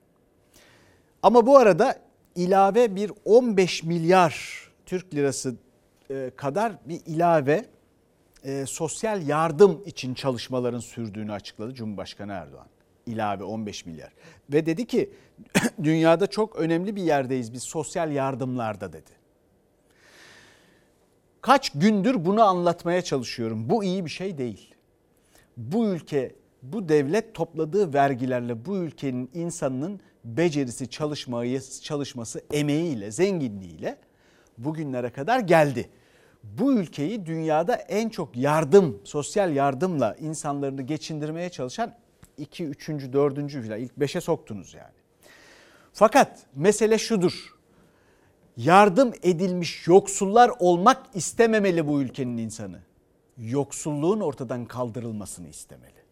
Ama bu arada ilave bir 15 milyar Türk lirası e, kadar bir ilave e, sosyal yardım için çalışmaların sürdüğünü açıkladı Cumhurbaşkanı Erdoğan. İlave 15 milyar. Ve dedi ki dünyada çok önemli bir yerdeyiz biz sosyal yardımlarda dedi. Kaç gündür bunu anlatmaya çalışıyorum. Bu iyi bir şey değil. Bu ülke bu devlet topladığı vergilerle bu ülkenin insanının becerisi, çalışmayı, çalışması, emeğiyle, zenginliğiyle bugünlere kadar geldi. Bu ülkeyi dünyada en çok yardım, sosyal yardımla insanlarını geçindirmeye çalışan 2, 3. 4. filan ilk 5'e soktunuz yani. Fakat mesele şudur. Yardım edilmiş yoksullar olmak istememeli bu ülkenin insanı. Yoksulluğun ortadan kaldırılmasını istemeli.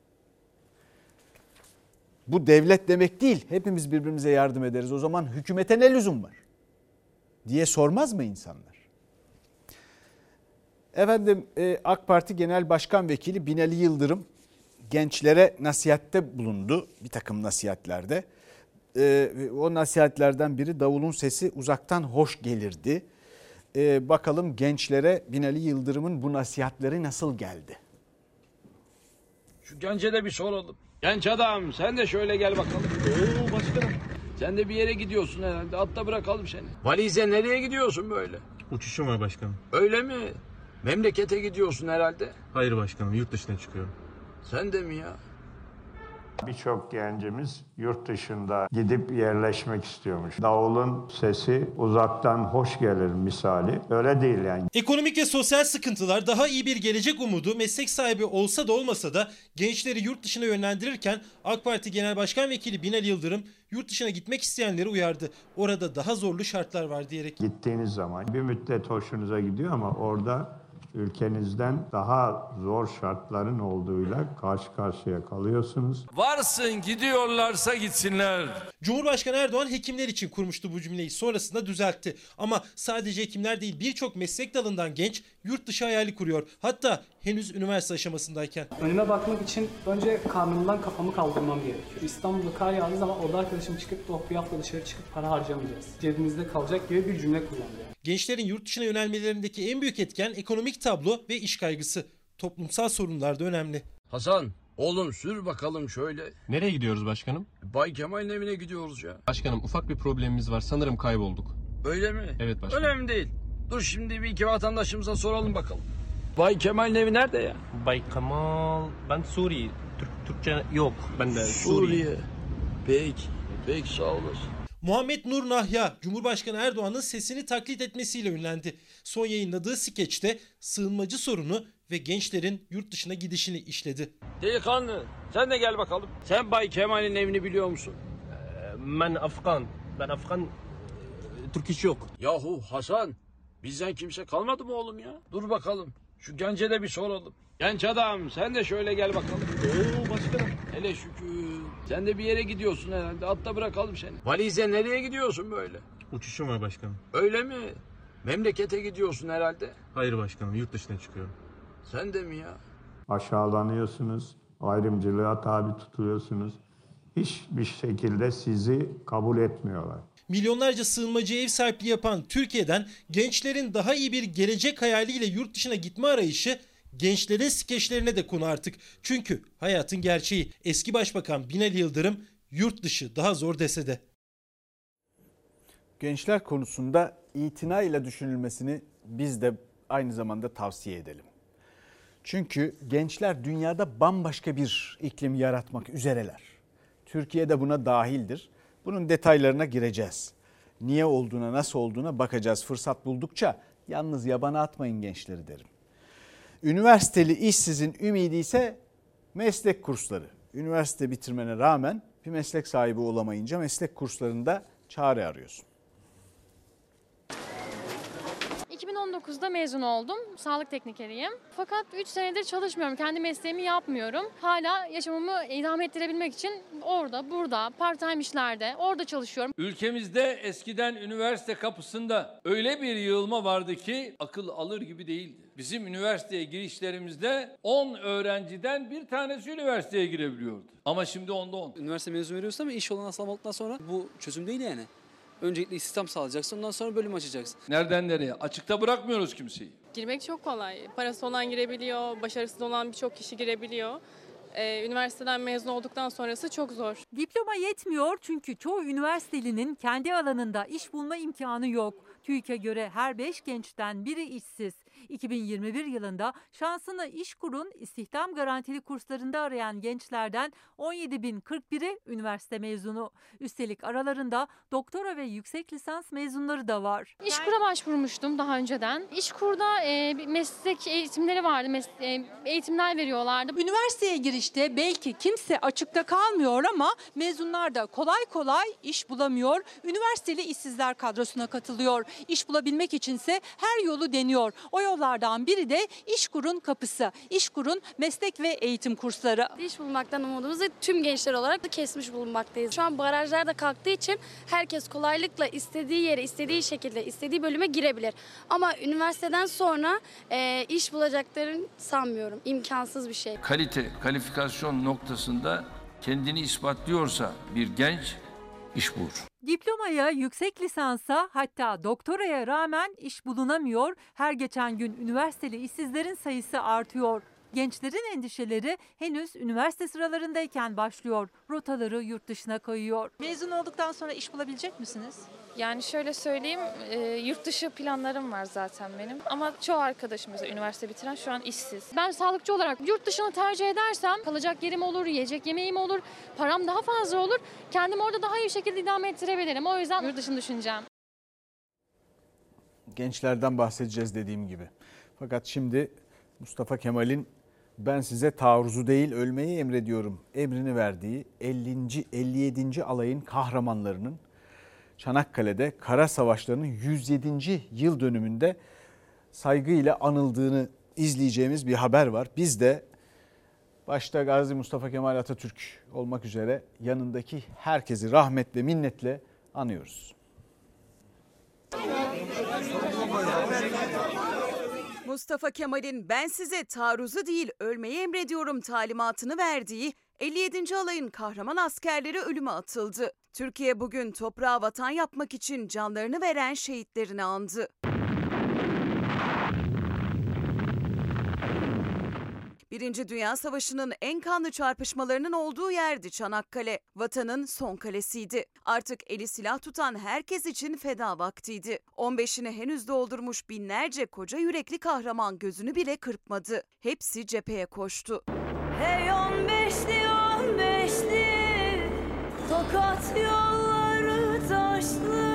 Bu devlet demek değil. Hepimiz birbirimize yardım ederiz. O zaman hükümete ne lüzum var? diye sormaz mı insanlar? Efendim e, AK Parti Genel Başkan Vekili Binali Yıldırım gençlere nasihatte bulundu. Bir takım nasihatlerde. E, o nasihatlerden biri davulun sesi uzaktan hoş gelirdi. E, bakalım gençlere Binali Yıldırım'ın bu nasihatleri nasıl geldi? Şu gence de bir soralım. Genç adam sen de şöyle gel bakalım. Oo başkanım. Sen de bir yere gidiyorsun herhalde. Atla bırakalım seni. Valize nereye gidiyorsun böyle? Uçuşum var başkanım. Öyle mi? Memlekete gidiyorsun herhalde. Hayır başkanım yurt dışına çıkıyorum. Sen de mi ya? Birçok gencimiz yurt dışında gidip yerleşmek istiyormuş. Davulun sesi uzaktan hoş gelir misali. Öyle değil yani. Ekonomik ve sosyal sıkıntılar daha iyi bir gelecek umudu meslek sahibi olsa da olmasa da gençleri yurt dışına yönlendirirken AK Parti Genel Başkan Vekili Binali Yıldırım yurt dışına gitmek isteyenleri uyardı. Orada daha zorlu şartlar var diyerek. Gittiğiniz zaman bir müddet hoşunuza gidiyor ama orada ülkenizden daha zor şartların olduğuyla karşı karşıya kalıyorsunuz. Varsın gidiyorlarsa gitsinler. Cumhurbaşkanı Erdoğan hekimler için kurmuştu bu cümleyi. Sonrasında düzeltti. Ama sadece hekimler değil birçok meslek dalından genç yurt dışı hayali kuruyor. Hatta henüz üniversite aşamasındayken. Önüme bakmak için önce karnımdan kafamı kaldırmam gerekiyor. İstanbul'da kar yağdığı zaman orada arkadaşım çıkıp oh bir hafta dışarı çıkıp para harcamayacağız. Cebimizde kalacak gibi bir cümle kullandı. Gençlerin yurt dışına yönelmelerindeki en büyük etken ekonomik tablo ve iş kaygısı. Toplumsal sorunlar da önemli. Hasan oğlum sür bakalım şöyle. Nereye gidiyoruz başkanım? Bay Kemal'in evine gidiyoruz ya. Başkanım ufak bir problemimiz var sanırım kaybolduk. Öyle mi? Evet başkanım. Önemli değil. Dur şimdi bir iki vatandaşımıza soralım bakalım. Bay Kemal'in evi nerede ya? Bay Kemal ben Suriye. Türk, Türkçe yok ben de Suriye. Peki. Peki sağ olasın. Muhammed Nur Nahya, Cumhurbaşkanı Erdoğan'ın sesini taklit etmesiyle ünlendi. Son yayınladığı skeçte sığınmacı sorunu ve gençlerin yurt dışına gidişini işledi. Delikanlı sen de gel bakalım. Sen Bay Kemal'in evini biliyor musun? Ben Afgan. Ben Afgan Türk iş yok. Yahu Hasan bizden kimse kalmadı mı oğlum ya? Dur bakalım. Şu gence de bir soralım. Genç adam sen de şöyle gel bakalım. Başkanım. Hele şükür. Sen de bir yere gidiyorsun herhalde. Atla bırakalım seni. Valize nereye gidiyorsun böyle? Uçuşum var başkanım. Öyle mi? Memlekete gidiyorsun herhalde. Hayır başkanım yurt dışına çıkıyorum. Sen de mi ya? Aşağılanıyorsunuz, ayrımcılığa tabi tutuluyorsunuz. Hiçbir şekilde sizi kabul etmiyorlar. Milyonlarca sığınmacı ev sahipliği yapan Türkiye'den gençlerin daha iyi bir gelecek hayaliyle yurt dışına gitme arayışı gençlerin skeçlerine de konu artık. Çünkü hayatın gerçeği. Eski Başbakan Binali Yıldırım yurt dışı daha zor dese de. Gençler konusunda itina ile düşünülmesini biz de aynı zamanda tavsiye edelim. Çünkü gençler dünyada bambaşka bir iklim yaratmak üzereler. Türkiye de buna dahildir. Bunun detaylarına gireceğiz. Niye olduğuna, nasıl olduğuna bakacağız fırsat buldukça. Yalnız yabana atmayın gençleri derim. Üniversiteli işsizin ümidi ise meslek kursları. Üniversite bitirmene rağmen bir meslek sahibi olamayınca meslek kurslarında çare arıyorsun. 2019'da mezun oldum. Sağlık teknikeriyim. Fakat 3 senedir çalışmıyorum. Kendi mesleğimi yapmıyorum. Hala yaşamımı idame ettirebilmek için orada, burada, part time işlerde, orada çalışıyorum. Ülkemizde eskiden üniversite kapısında öyle bir yığılma vardı ki akıl alır gibi değildi. Bizim üniversiteye girişlerimizde 10 öğrenciden bir tanesi üniversiteye girebiliyordu. Ama şimdi onda 10. Üniversite mezunu veriyorsun ama iş olanağı sağlamadıktan sonra bu çözüm değil yani. Öncelikle istihdam sağlayacaksın ondan sonra bölüm açacaksın. Nereden nereye? Açıkta bırakmıyoruz kimseyi. Girmek çok kolay. Parası olan girebiliyor, başarısız olan birçok kişi girebiliyor. Ee, üniversiteden mezun olduktan sonrası çok zor. Diploma yetmiyor çünkü çoğu üniversitelinin kendi alanında iş bulma imkanı yok. TÜİK'e göre her 5 gençten biri işsiz. 2021 yılında şansını İşkur'un istihdam garantili kurslarında arayan gençlerden 17.041'i üniversite mezunu. Üstelik aralarında doktora ve yüksek lisans mezunları da var. İşkur'a başvurmuştum daha önceden. İşkur'da e, meslek eğitimleri vardı. Mes- e, eğitimler veriyorlardı. Üniversiteye girişte belki kimse açıkta kalmıyor ama mezunlar da kolay kolay iş bulamıyor. Üniversiteli işsizler kadrosuna katılıyor. İş bulabilmek içinse her yolu deniyor. O yollardan biri de İşkur'un kapısı. İşkur'un meslek ve eğitim kursları. İş bulmaktan umudumuzu tüm gençler olarak da kesmiş bulunmaktayız. Şu an barajlar da kalktığı için herkes kolaylıkla istediği yere, istediği şekilde, istediği bölüme girebilir. Ama üniversiteden sonra e, iş bulacaklarını sanmıyorum. İmkansız bir şey. kalite, kalifikasyon noktasında kendini ispatlıyorsa bir genç iş bulur. Diplomaya, yüksek lisansa hatta doktoraya rağmen iş bulunamıyor. Her geçen gün üniversiteli işsizlerin sayısı artıyor. Gençlerin endişeleri henüz üniversite sıralarındayken başlıyor. Rotaları yurt dışına koyuyor. Mezun olduktan sonra iş bulabilecek misiniz? Yani şöyle söyleyeyim, e, yurt dışı planlarım var zaten benim. Ama çoğu arkadaşım mesela üniversite bitiren şu an işsiz. Ben sağlıkçı olarak yurt dışını tercih edersem kalacak yerim olur, yiyecek yemeğim olur, param daha fazla olur. Kendimi orada daha iyi bir şekilde idame ettirebilirim. O yüzden yurt dışını düşüneceğim. Gençlerden bahsedeceğiz dediğim gibi. Fakat şimdi Mustafa Kemal'in ben size taarruzu değil ölmeyi emrediyorum emrini verdiği 50. 57. alayın kahramanlarının Çanakkale'de kara savaşlarının 107. yıl dönümünde saygıyla anıldığını izleyeceğimiz bir haber var. Biz de başta Gazi Mustafa Kemal Atatürk olmak üzere yanındaki herkesi rahmet ve minnetle anıyoruz. Mustafa Kemal'in ben size taarruzu değil ölmeyi emrediyorum talimatını verdiği 57. alayın kahraman askerleri ölüme atıldı. Türkiye bugün toprağa vatan yapmak için canlarını veren şehitlerini andı. Birinci Dünya Savaşı'nın en kanlı çarpışmalarının olduğu yerdi Çanakkale. Vatanın son kalesiydi. Artık eli silah tutan herkes için feda vaktiydi. 15'ini henüz doldurmuş binlerce koca yürekli kahraman gözünü bile kırpmadı. Hepsi cepheye koştu. Hey 15'li 15'li Tokat yolları taşlı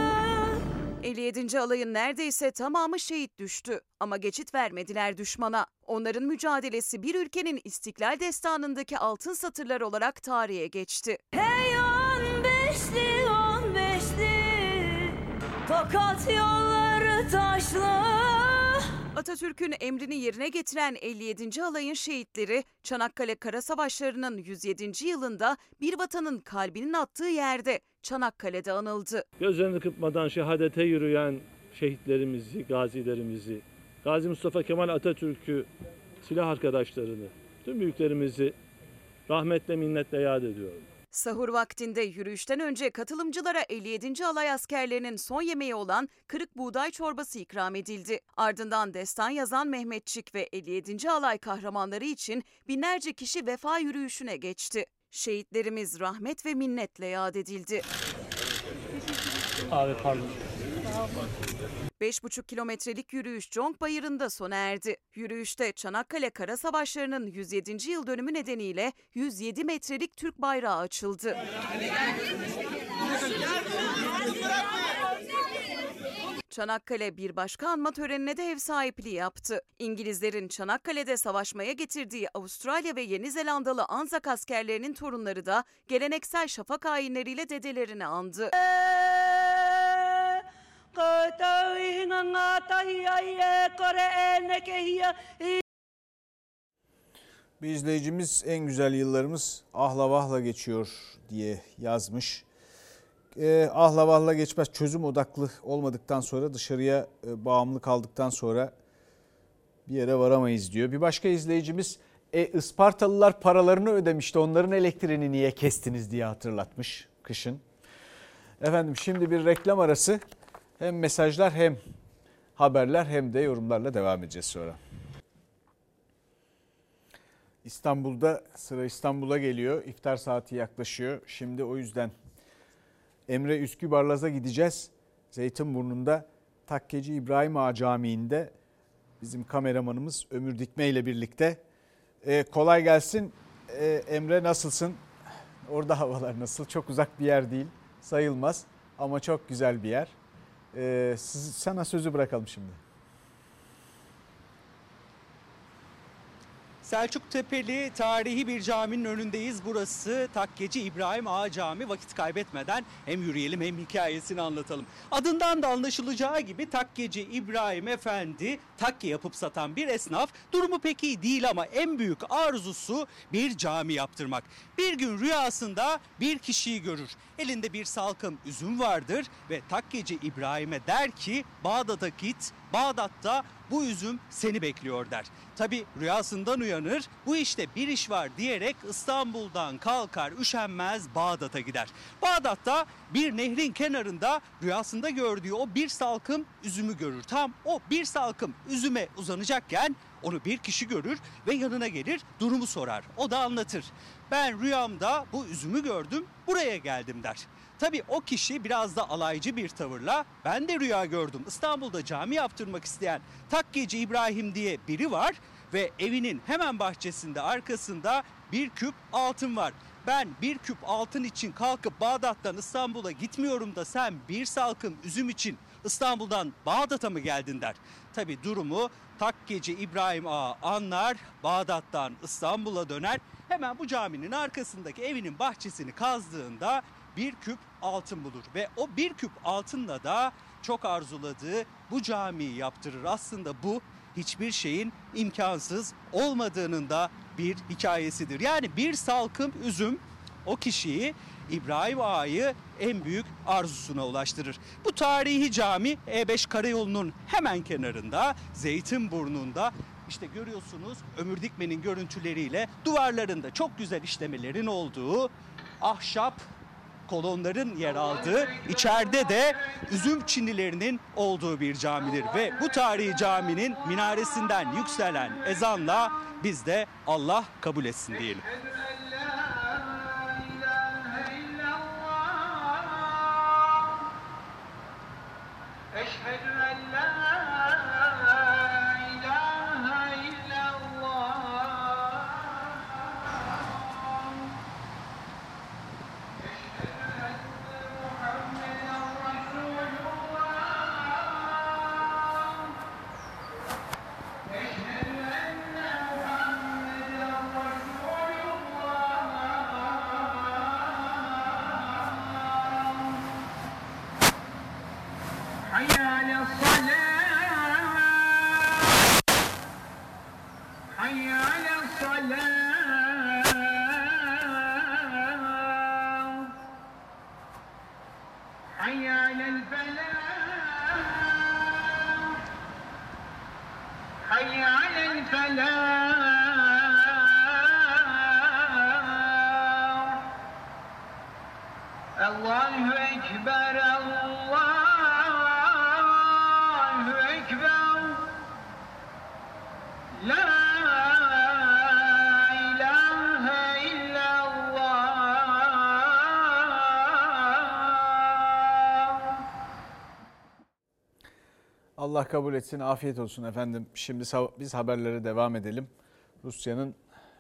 57. alayın neredeyse tamamı şehit düştü. Ama geçit vermediler düşmana. Onların mücadelesi bir ülkenin istiklal destanındaki altın satırlar olarak tarihe geçti. Hey 15'li 15'li Tokat yolları taşlı Atatürk'ün emrini yerine getiren 57. alayın şehitleri Çanakkale Kara Savaşları'nın 107. yılında bir vatanın kalbinin attığı yerde Çanakkale'de anıldı. Gözlerini kırpmadan şehadete yürüyen şehitlerimizi, gazilerimizi, Gazi Mustafa Kemal Atatürk'ü, silah arkadaşlarını, tüm büyüklerimizi rahmetle minnetle yad ediyorum. Sahur vaktinde yürüyüşten önce katılımcılara 57. alay askerlerinin son yemeği olan kırık buğday çorbası ikram edildi. Ardından destan yazan Mehmetçik ve 57. alay kahramanları için binlerce kişi vefa yürüyüşüne geçti. Şehitlerimiz rahmet ve minnetle yad edildi. Abi pardon. 5,5 kilometrelik yürüyüş Conk Bayırı'nda sona erdi. Yürüyüşte Çanakkale Kara Savaşları'nın 107. yıl dönümü nedeniyle 107 metrelik Türk bayrağı açıldı. Çanakkale bir başka anma törenine de ev sahipliği yaptı. İngilizlerin Çanakkale'de savaşmaya getirdiği Avustralya ve Yeni Zelandalı Anzak askerlerinin torunları da geleneksel şafak ayinleriyle dedelerini andı. Bir izleyicimiz en güzel yıllarımız ahla vahla geçiyor diye yazmış. Eh, ahla vahla geçmez çözüm odaklı olmadıktan sonra dışarıya e, bağımlı kaldıktan sonra bir yere varamayız diyor. Bir başka izleyicimiz e, Ispartalılar paralarını ödemişti onların elektriğini niye kestiniz diye hatırlatmış kışın. Efendim şimdi bir reklam arası hem mesajlar hem haberler hem de yorumlarla devam edeceğiz sonra. İstanbul'da sıra İstanbul'a geliyor. İftar saati yaklaşıyor. Şimdi o yüzden Emre Üskübarlaz'a gideceğiz. Zeytinburnu'nda Takkeci İbrahim Ağa Camii'nde bizim kameramanımız Ömür Dikme ile birlikte. Ee, kolay gelsin. Ee, Emre nasılsın? Orada havalar nasıl? Çok uzak bir yer değil sayılmaz ama çok güzel bir yer. Ee, sana sözü bırakalım şimdi. Selçuk Tepeli tarihi bir caminin önündeyiz. Burası Takkeci İbrahim Ağa Camii. Vakit kaybetmeden hem yürüyelim hem hikayesini anlatalım. Adından da anlaşılacağı gibi Takkeci İbrahim Efendi takke yapıp satan bir esnaf. Durumu pek iyi değil ama en büyük arzusu bir cami yaptırmak. Bir gün rüyasında bir kişiyi görür. Elinde bir salkım üzüm vardır ve Takkeci İbrahim'e der ki Bağdat'a git. Bağdat'ta bu üzüm seni bekliyor der. Tabi rüyasından uyanır bu işte bir iş var diyerek İstanbul'dan kalkar üşenmez Bağdat'a gider. Bağdat'ta bir nehrin kenarında rüyasında gördüğü o bir salkım üzümü görür. Tam o bir salkım üzüme uzanacakken onu bir kişi görür ve yanına gelir durumu sorar. O da anlatır. Ben rüyamda bu üzümü gördüm buraya geldim der. Tabii o kişi biraz da alaycı bir tavırla ben de rüya gördüm. İstanbul'da cami yaptırmak isteyen Takkeci İbrahim diye biri var ve evinin hemen bahçesinde arkasında bir küp altın var. Ben bir küp altın için kalkıp Bağdat'tan İstanbul'a gitmiyorum da sen bir salkım üzüm için İstanbul'dan Bağdat'a mı geldin der. Tabi durumu Takkeci İbrahim Ağa anlar, Bağdat'tan İstanbul'a döner. Hemen bu caminin arkasındaki evinin bahçesini kazdığında bir küp altın bulur ve o bir küp altınla da çok arzuladığı bu camiyi yaptırır. Aslında bu hiçbir şeyin imkansız olmadığının da bir hikayesidir. Yani bir salkım üzüm o kişiyi İbrahim Ağa'yı en büyük arzusuna ulaştırır. Bu tarihi cami E5 karayolunun hemen kenarında Zeytinburnu'nda işte görüyorsunuz Ömür Dikmen'in görüntüleriyle duvarlarında çok güzel işlemelerin olduğu ahşap kolonların yer aldığı, içeride de üzüm çinilerinin olduğu bir camidir. Ve bu tarihi caminin minaresinden yükselen ezanla biz de Allah kabul etsin diyelim. Allah kabul etsin, afiyet olsun efendim. Şimdi biz haberlere devam edelim. Rusya'nın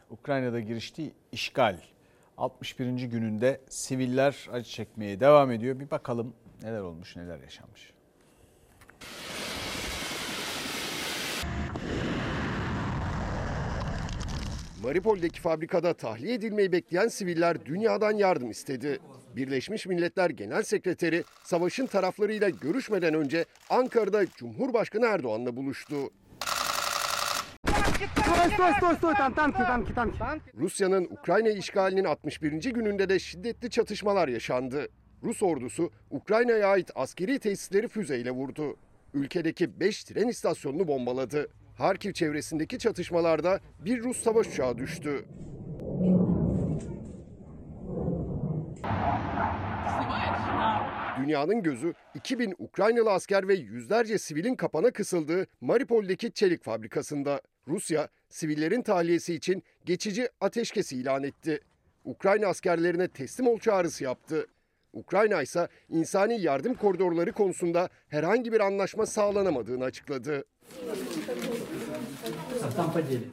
Ukrayna'da giriştiği işgal 61. gününde siviller acı çekmeye devam ediyor. Bir bakalım neler olmuş, neler yaşanmış. Mariupol'deki fabrikada tahliye edilmeyi bekleyen siviller dünyadan yardım istedi. Birleşmiş Milletler Genel Sekreteri savaşın taraflarıyla görüşmeden önce Ankara'da Cumhurbaşkanı Erdoğan'la buluştu. Rusya'nın Ukrayna işgalinin 61. gününde de şiddetli çatışmalar yaşandı. Rus ordusu Ukrayna'ya ait askeri tesisleri füzeyle vurdu. Ülkedeki 5 tren istasyonunu bombaladı. Harkiv çevresindeki çatışmalarda bir Rus savaş uçağı düştü. Dünyanın gözü 2000 Ukraynalı asker ve yüzlerce sivilin kapana kısıldığı Mariupol'deki çelik fabrikasında. Rusya, sivillerin tahliyesi için geçici ateşkes ilan etti. Ukrayna askerlerine teslim ol çağrısı yaptı. Ukrayna ise insani yardım koridorları konusunda herhangi bir anlaşma sağlanamadığını açıkladı.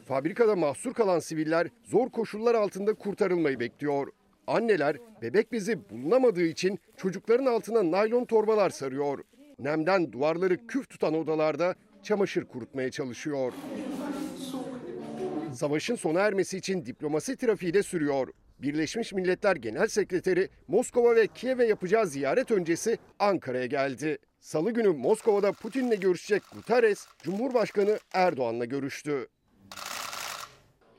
Fabrikada mahsur kalan siviller zor koşullar altında kurtarılmayı bekliyor. Anneler bebek bezi bulunamadığı için çocukların altına naylon torbalar sarıyor. Nemden duvarları küf tutan odalarda çamaşır kurutmaya çalışıyor. Savaşın sona ermesi için diplomasi trafiği de sürüyor. Birleşmiş Milletler Genel Sekreteri Moskova ve Kiev'e yapacağı ziyaret öncesi Ankara'ya geldi. Salı günü Moskova'da Putin'le görüşecek Guterres, Cumhurbaşkanı Erdoğan'la görüştü.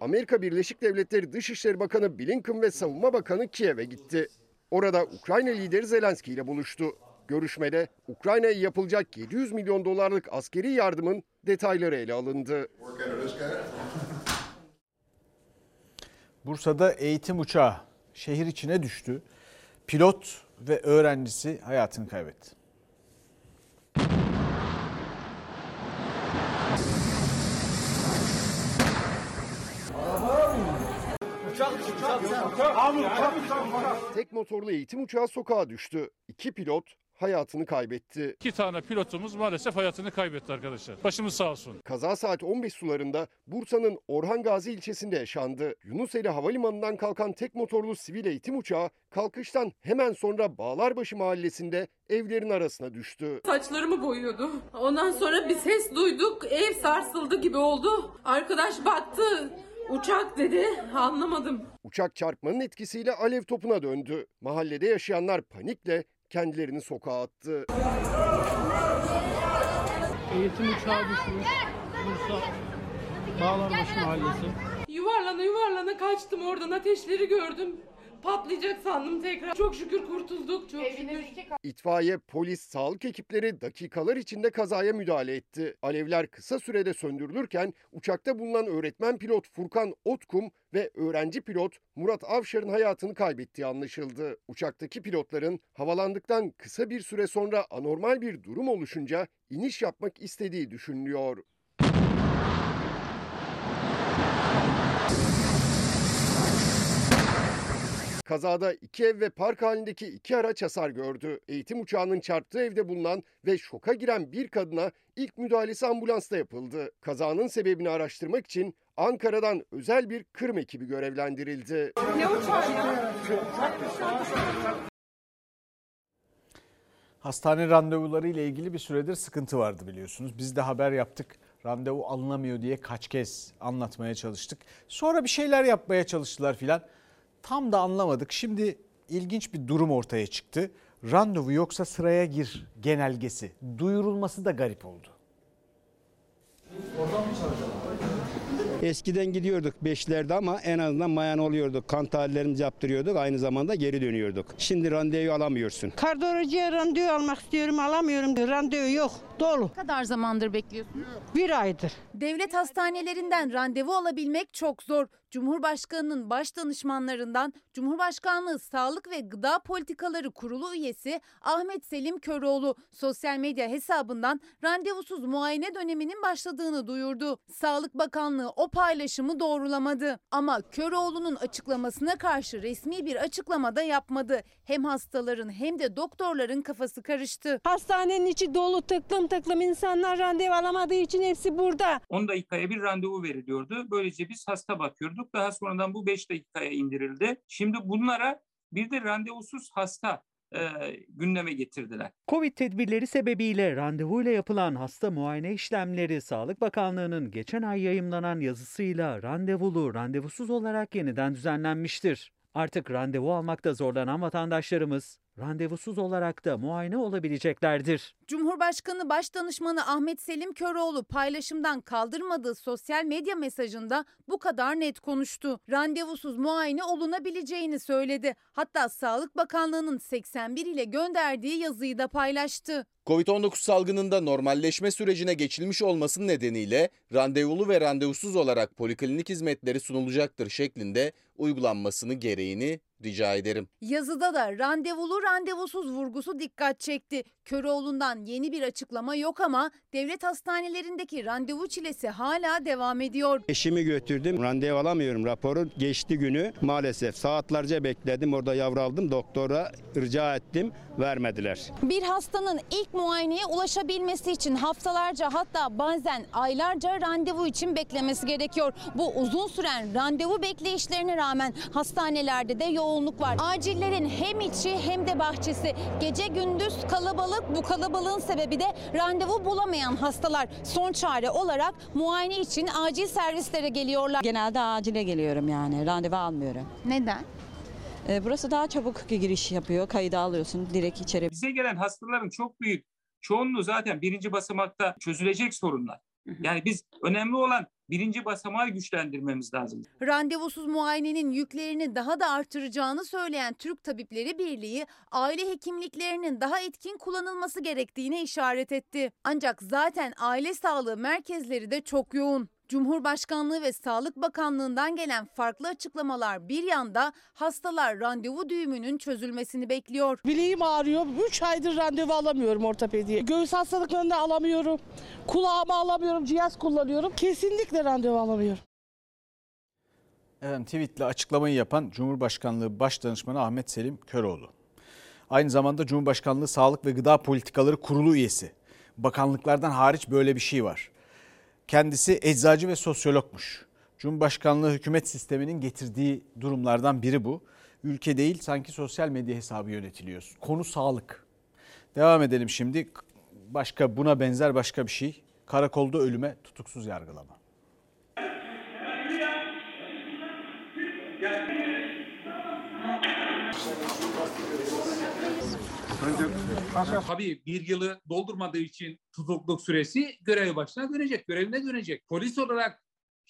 Amerika Birleşik Devletleri Dışişleri Bakanı Blinken ve Savunma Bakanı Kiev'e gitti. Orada Ukrayna lideri Zelenski ile buluştu. Görüşmede Ukrayna'ya yapılacak 700 milyon dolarlık askeri yardımın detayları ele alındı. Bursa'da eğitim uçağı şehir içine düştü. Pilot ve öğrencisi hayatını kaybetti. Tek motorlu eğitim uçağı sokağa düştü. İki pilot hayatını kaybetti. İki tane pilotumuz maalesef hayatını kaybetti arkadaşlar. Başımız sağ olsun. Kaza saat 15 sularında Bursa'nın Orhan Gazi ilçesinde yaşandı. Yunuseli Havalimanı'ndan kalkan tek motorlu sivil eğitim uçağı kalkıştan hemen sonra Bağlarbaşı mahallesinde evlerin arasına düştü. Saçlarımı boyuyordu. Ondan sonra bir ses duyduk. Ev sarsıldı gibi oldu. Arkadaş baktı. Uçak dedi. Anlamadım. Uçak çarpmanın etkisiyle alev topuna döndü. Mahallede yaşayanlar panikle kendilerini sokağa attı. Eğitim uçağı düşmüş. Bursa Bağlarbaşı Mahallesi. Yuvarlana yuvarlana kaçtım oradan ateşleri gördüm. Patlayacak sandım tekrar. Çok şükür kurtulduk. Çok şükür. İtfaiye, polis, sağlık ekipleri dakikalar içinde kazaya müdahale etti. Alevler kısa sürede söndürülürken uçakta bulunan öğretmen pilot Furkan Otkum ve öğrenci pilot Murat Avşar'ın hayatını kaybettiği anlaşıldı. Uçaktaki pilotların havalandıktan kısa bir süre sonra anormal bir durum oluşunca iniş yapmak istediği düşünülüyor. Kazada iki ev ve park halindeki iki araç hasar gördü. Eğitim uçağının çarptığı evde bulunan ve şoka giren bir kadına ilk müdahalesi ambulansta yapıldı. Kazanın sebebini araştırmak için Ankara'dan özel bir kırım ekibi görevlendirildi. Ne uçağı ya? Hastane randevuları ile ilgili bir süredir sıkıntı vardı biliyorsunuz. Biz de haber yaptık. Randevu alınamıyor diye kaç kez anlatmaya çalıştık. Sonra bir şeyler yapmaya çalıştılar filan. Tam da anlamadık. Şimdi ilginç bir durum ortaya çıktı. Randevu yoksa sıraya gir genelgesi. Duyurulması da garip oldu. Eskiden gidiyorduk beşlerde ama en azından mayan oluyorduk. Kan tahlillerimizi yaptırıyorduk. Aynı zamanda geri dönüyorduk. Şimdi randevu alamıyorsun. Kardiyolojiye randevu almak istiyorum alamıyorum. Randevu yok dolu. Ne kadar zamandır bekliyorsunuz? Bir aydır. Devlet hastanelerinden randevu alabilmek çok zor. Cumhurbaşkanının baş danışmanlarından Cumhurbaşkanlığı Sağlık ve Gıda Politikaları Kurulu üyesi Ahmet Selim Köroğlu sosyal medya hesabından randevusuz muayene döneminin başladığını duyurdu. Sağlık Bakanlığı o paylaşımı doğrulamadı. Ama Köroğlu'nun açıklamasına karşı resmi bir açıklama da yapmadı. Hem hastaların hem de doktorların kafası karıştı. Hastanenin içi dolu tıklım tıklım insanlar randevu alamadığı için hepsi burada. 10 dakikaya bir randevu veriliyordu. Böylece biz hasta bakıyorduk. Daha sonradan bu 5 dakikaya indirildi. Şimdi bunlara bir de randevusuz hasta e, gündeme getirdiler. Covid tedbirleri sebebiyle randevuyla yapılan hasta muayene işlemleri Sağlık Bakanlığı'nın geçen ay yayımlanan yazısıyla randevulu, randevusuz olarak yeniden düzenlenmiştir. Artık randevu almakta zorlanan vatandaşlarımız randevusuz olarak da muayene olabileceklerdir. Cumhurbaşkanı Başdanışmanı Ahmet Selim Köroğlu paylaşımdan kaldırmadığı sosyal medya mesajında bu kadar net konuştu. Randevusuz muayene olunabileceğini söyledi. Hatta Sağlık Bakanlığı'nın 81 ile gönderdiği yazıyı da paylaştı. Covid-19 salgınında normalleşme sürecine geçilmiş olması nedeniyle randevulu ve randevusuz olarak poliklinik hizmetleri sunulacaktır şeklinde uygulanmasını gereğini rica ederim. Yazıda da randevulu randevusuz vurgusu dikkat çekti. Köroğlu'ndan yeni bir açıklama yok ama devlet hastanelerindeki randevu çilesi hala devam ediyor. Eşimi götürdüm. Randevu alamıyorum. Raporu geçti günü. Maalesef saatlerce bekledim. Orada yavru aldım. Doktora rica ettim. Vermediler. Bir hastanın ilk muayeneye ulaşabilmesi için haftalarca hatta bazen aylarca randevu için beklemesi gerekiyor. Bu uzun süren randevu bekleyişlerine rağmen hastanelerde de yoğunluk var. Acillerin hem içi hem de bahçesi gece gündüz kalabalık. Bu kalabalığın sebebi de randevu bulamayan hastalar son çare olarak muayene için acil servislere geliyorlar. Genelde acile geliyorum yani randevu almıyorum. Neden? Ee, Burası daha çabuk giriş yapıyor. Kaydı alıyorsun direkt içeri. Bize gelen hastaların çok büyük çoğunluğu zaten birinci basamakta çözülecek sorunlar. Yani biz önemli olan birinci basamağı güçlendirmemiz lazım. Randevusuz muayenenin yüklerini daha da artıracağını söyleyen Türk Tabipleri Birliği aile hekimliklerinin daha etkin kullanılması gerektiğine işaret etti. Ancak zaten aile sağlığı merkezleri de çok yoğun. Cumhurbaşkanlığı ve Sağlık Bakanlığı'ndan gelen farklı açıklamalar bir yanda hastalar randevu düğümünün çözülmesini bekliyor. Bileğim ağrıyor. 3 aydır randevu alamıyorum ortopediye. Göğüs hastalıklarını alamıyorum. Kulağımı alamıyorum. Cihaz kullanıyorum. Kesinlikle randevu alamıyorum. Efendim tweetle açıklamayı yapan Cumhurbaşkanlığı Başdanışmanı Ahmet Selim Köroğlu. Aynı zamanda Cumhurbaşkanlığı Sağlık ve Gıda Politikaları Kurulu üyesi. Bakanlıklardan hariç böyle bir şey var. Kendisi eczacı ve sosyologmuş. Cumhurbaşkanlığı hükümet sisteminin getirdiği durumlardan biri bu. Ülke değil sanki sosyal medya hesabı yönetiliyor. Konu sağlık. Devam edelim şimdi. Başka buna benzer başka bir şey. Karakolda ölüme tutuksuz yargılama. Tabii bir yılı doldurmadığı için tutukluk süresi görev başına dönecek, görevine dönecek. Polis olarak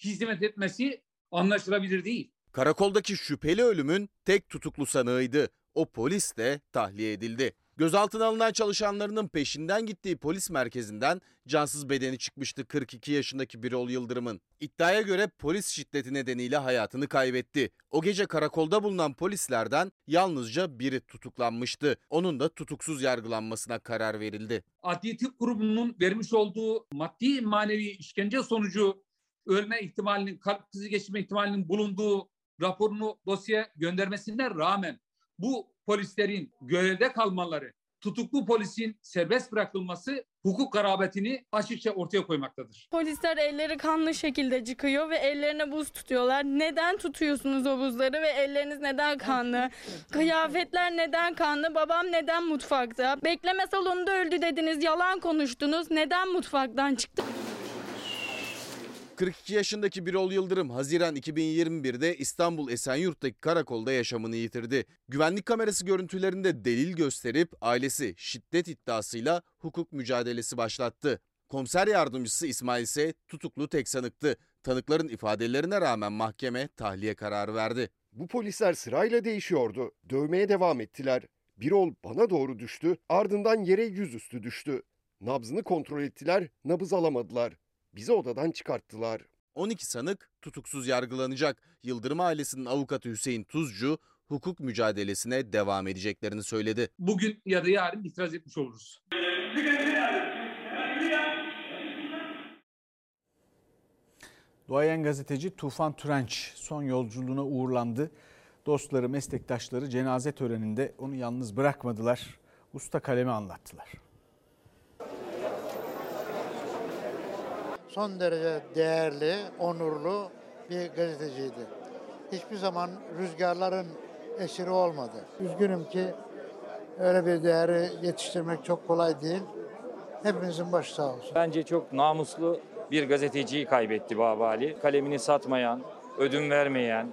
hizmet etmesi anlaşılabilir değil. Karakoldaki şüpheli ölümün tek tutuklu sanığıydı. O polis de tahliye edildi. Gözaltına alınan çalışanlarının peşinden gittiği polis merkezinden cansız bedeni çıkmıştı 42 yaşındaki Birol Yıldırım'ın. İddiaya göre polis şiddeti nedeniyle hayatını kaybetti. O gece karakolda bulunan polislerden yalnızca biri tutuklanmıştı. Onun da tutuksuz yargılanmasına karar verildi. Adli Tıp Kurumu'nun vermiş olduğu maddi manevi işkence sonucu ölme ihtimalinin, kalp krizi geçirme ihtimalinin bulunduğu raporunu dosyaya göndermesine rağmen bu polislerin görevde kalmaları, tutuklu polisin serbest bırakılması hukuk garabetini açıkça ortaya koymaktadır. Polisler elleri kanlı şekilde çıkıyor ve ellerine buz tutuyorlar. Neden tutuyorsunuz o buzları ve elleriniz neden kanlı? Kıyafetler neden kanlı? Babam neden mutfakta? Bekleme salonunda öldü dediniz, yalan konuştunuz. Neden mutfaktan çıktı? 42 yaşındaki Birol Yıldırım Haziran 2021'de İstanbul Esenyurt'taki karakolda yaşamını yitirdi. Güvenlik kamerası görüntülerinde delil gösterip ailesi şiddet iddiasıyla hukuk mücadelesi başlattı. Komiser yardımcısı İsmail ise tutuklu tek sanıktı. Tanıkların ifadelerine rağmen mahkeme tahliye kararı verdi. Bu polisler sırayla değişiyordu. Dövmeye devam ettiler. Birol bana doğru düştü, ardından yere yüzüstü düştü. Nabzını kontrol ettiler, nabız alamadılar. Bizi odadan çıkarttılar. 12 sanık tutuksuz yargılanacak. Yıldırım ailesinin avukatı Hüseyin Tuzcu hukuk mücadelesine devam edeceklerini söyledi. Bugün ya da yarın itiraz etmiş oluruz. Duayen gazeteci Tufan Türenç son yolculuğuna uğurlandı. Dostları, meslektaşları cenaze töreninde onu yalnız bırakmadılar. Usta kalemi anlattılar. Son derece değerli, onurlu bir gazeteciydi. Hiçbir zaman rüzgarların esiri olmadı. Üzgünüm ki öyle bir değeri yetiştirmek çok kolay değil. Hepimizin başı sağ olsun. Bence çok namuslu bir gazeteciyi kaybetti Baba Ali. Kalemini satmayan, ödün vermeyen,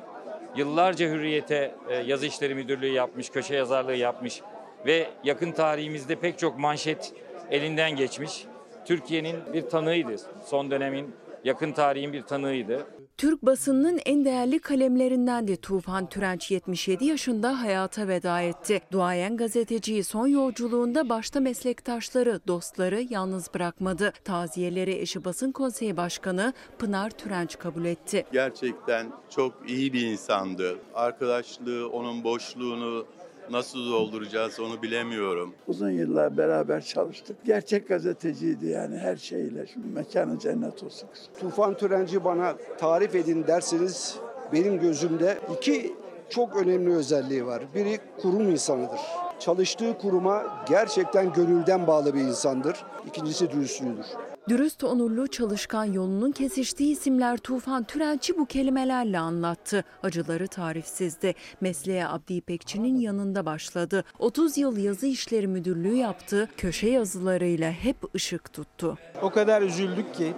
yıllarca hürriyete e, yazı işleri müdürlüğü yapmış, köşe yazarlığı yapmış ve yakın tarihimizde pek çok manşet elinden geçmiş. Türkiye'nin bir tanığıydı. Son dönemin yakın tarihin bir tanığıydı. Türk basınının en değerli kalemlerinden de Tufan Türenç 77 yaşında hayata veda etti. Duayen gazeteciyi son yolculuğunda başta meslektaşları, dostları yalnız bırakmadı. Taziyeleri eşi basın konseyi başkanı Pınar Türenç kabul etti. Gerçekten çok iyi bir insandı. Arkadaşlığı, onun boşluğunu nasıl dolduracağız onu bilemiyorum. Uzun yıllar beraber çalıştık. Gerçek gazeteciydi yani her şeyle. Şimdi mekanı cennet olsun. Tufan Türenci bana tarif edin derseniz benim gözümde iki çok önemli özelliği var. Biri kurum insanıdır. Çalıştığı kuruma gerçekten gönülden bağlı bir insandır. İkincisi dürüstlüğüdür. Dürüst, onurlu, çalışkan yolunun kesiştiği isimler Tufan Türenç'i bu kelimelerle anlattı. Acıları tarifsizdi. Mesleğe Abdi İpekçi'nin yanında başladı. 30 yıl yazı işleri müdürlüğü yaptı. Köşe yazılarıyla hep ışık tuttu. O kadar üzüldük ki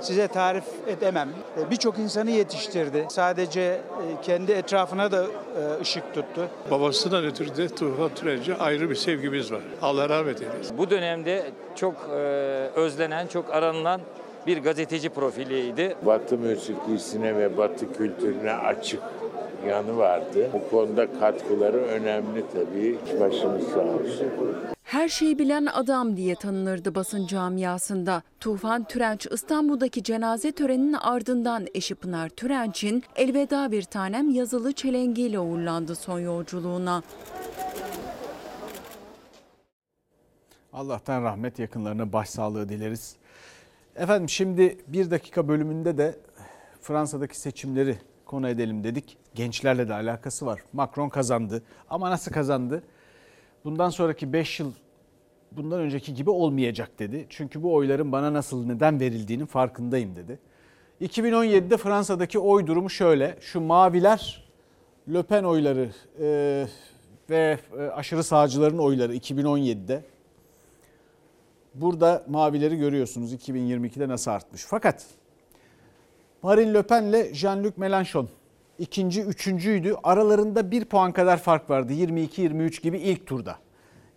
size tarif edemem. E, Birçok insanı yetiştirdi. Sadece e, kendi etrafına da e, ışık tuttu. Babasından ötürü de Tufan Türenci ayrı bir sevgimiz var. Allah rahmet eylesin. Bu dönemde çok özlenen, çok aranılan bir gazeteci profiliydi. Batı müzikisine ve Batı kültürüne açık yanı vardı. Bu konuda katkıları önemli tabii. Başımız sağ olsun. Her şeyi bilen adam diye tanınırdı basın camiasında. Tufan Türenç İstanbul'daki cenaze töreninin ardından eşi Pınar Türenç'in elveda bir tanem yazılı çelengiyle uğurlandı son yolculuğuna. Allah'tan rahmet yakınlarına başsağlığı dileriz. Efendim şimdi bir dakika bölümünde de Fransa'daki seçimleri konu edelim dedik. Gençlerle de alakası var. Macron kazandı ama nasıl kazandı? Bundan sonraki 5 yıl bundan önceki gibi olmayacak dedi. Çünkü bu oyların bana nasıl neden verildiğinin farkındayım dedi. 2017'de Fransa'daki oy durumu şöyle. Şu maviler Le Pen oyları e, ve e, aşırı sağcıların oyları 2017'de. Burada mavileri görüyorsunuz 2022'de nasıl artmış. Fakat Marine Le Pen ile Jean-Luc Mélenchon ikinci, üçüncüydü. Aralarında bir puan kadar fark vardı. 22-23 gibi ilk turda.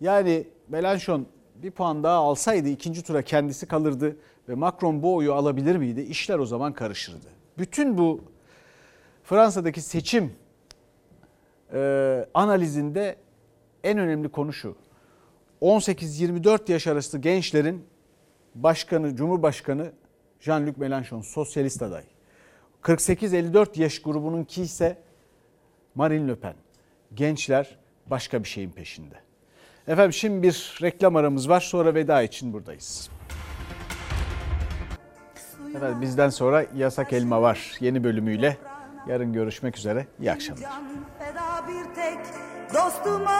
Yani Mélenchon bir puan daha alsaydı ikinci tura kendisi kalırdı ve Macron bu oyu alabilir miydi? İşler o zaman karışırdı. Bütün bu Fransa'daki seçim e, analizinde en önemli konu şu. 18-24 yaş arası gençlerin başkanı, Cumhurbaşkanı Jean-Luc Mélenchon, sosyalist aday. 48-54 yaş grubununki ise Marine Le Pen. Gençler başka bir şeyin peşinde. Efendim şimdi bir reklam aramız var sonra veda için buradayız. Efendim bizden sonra Yasak Elma var yeni bölümüyle. Yarın görüşmek üzere. İyi akşamlar. feda bir tek dostuma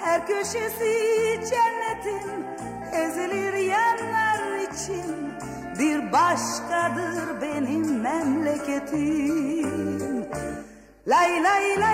Her köşesi cennetin ezilir yerler için Bir başkadır benim memleketim. Lay lay lay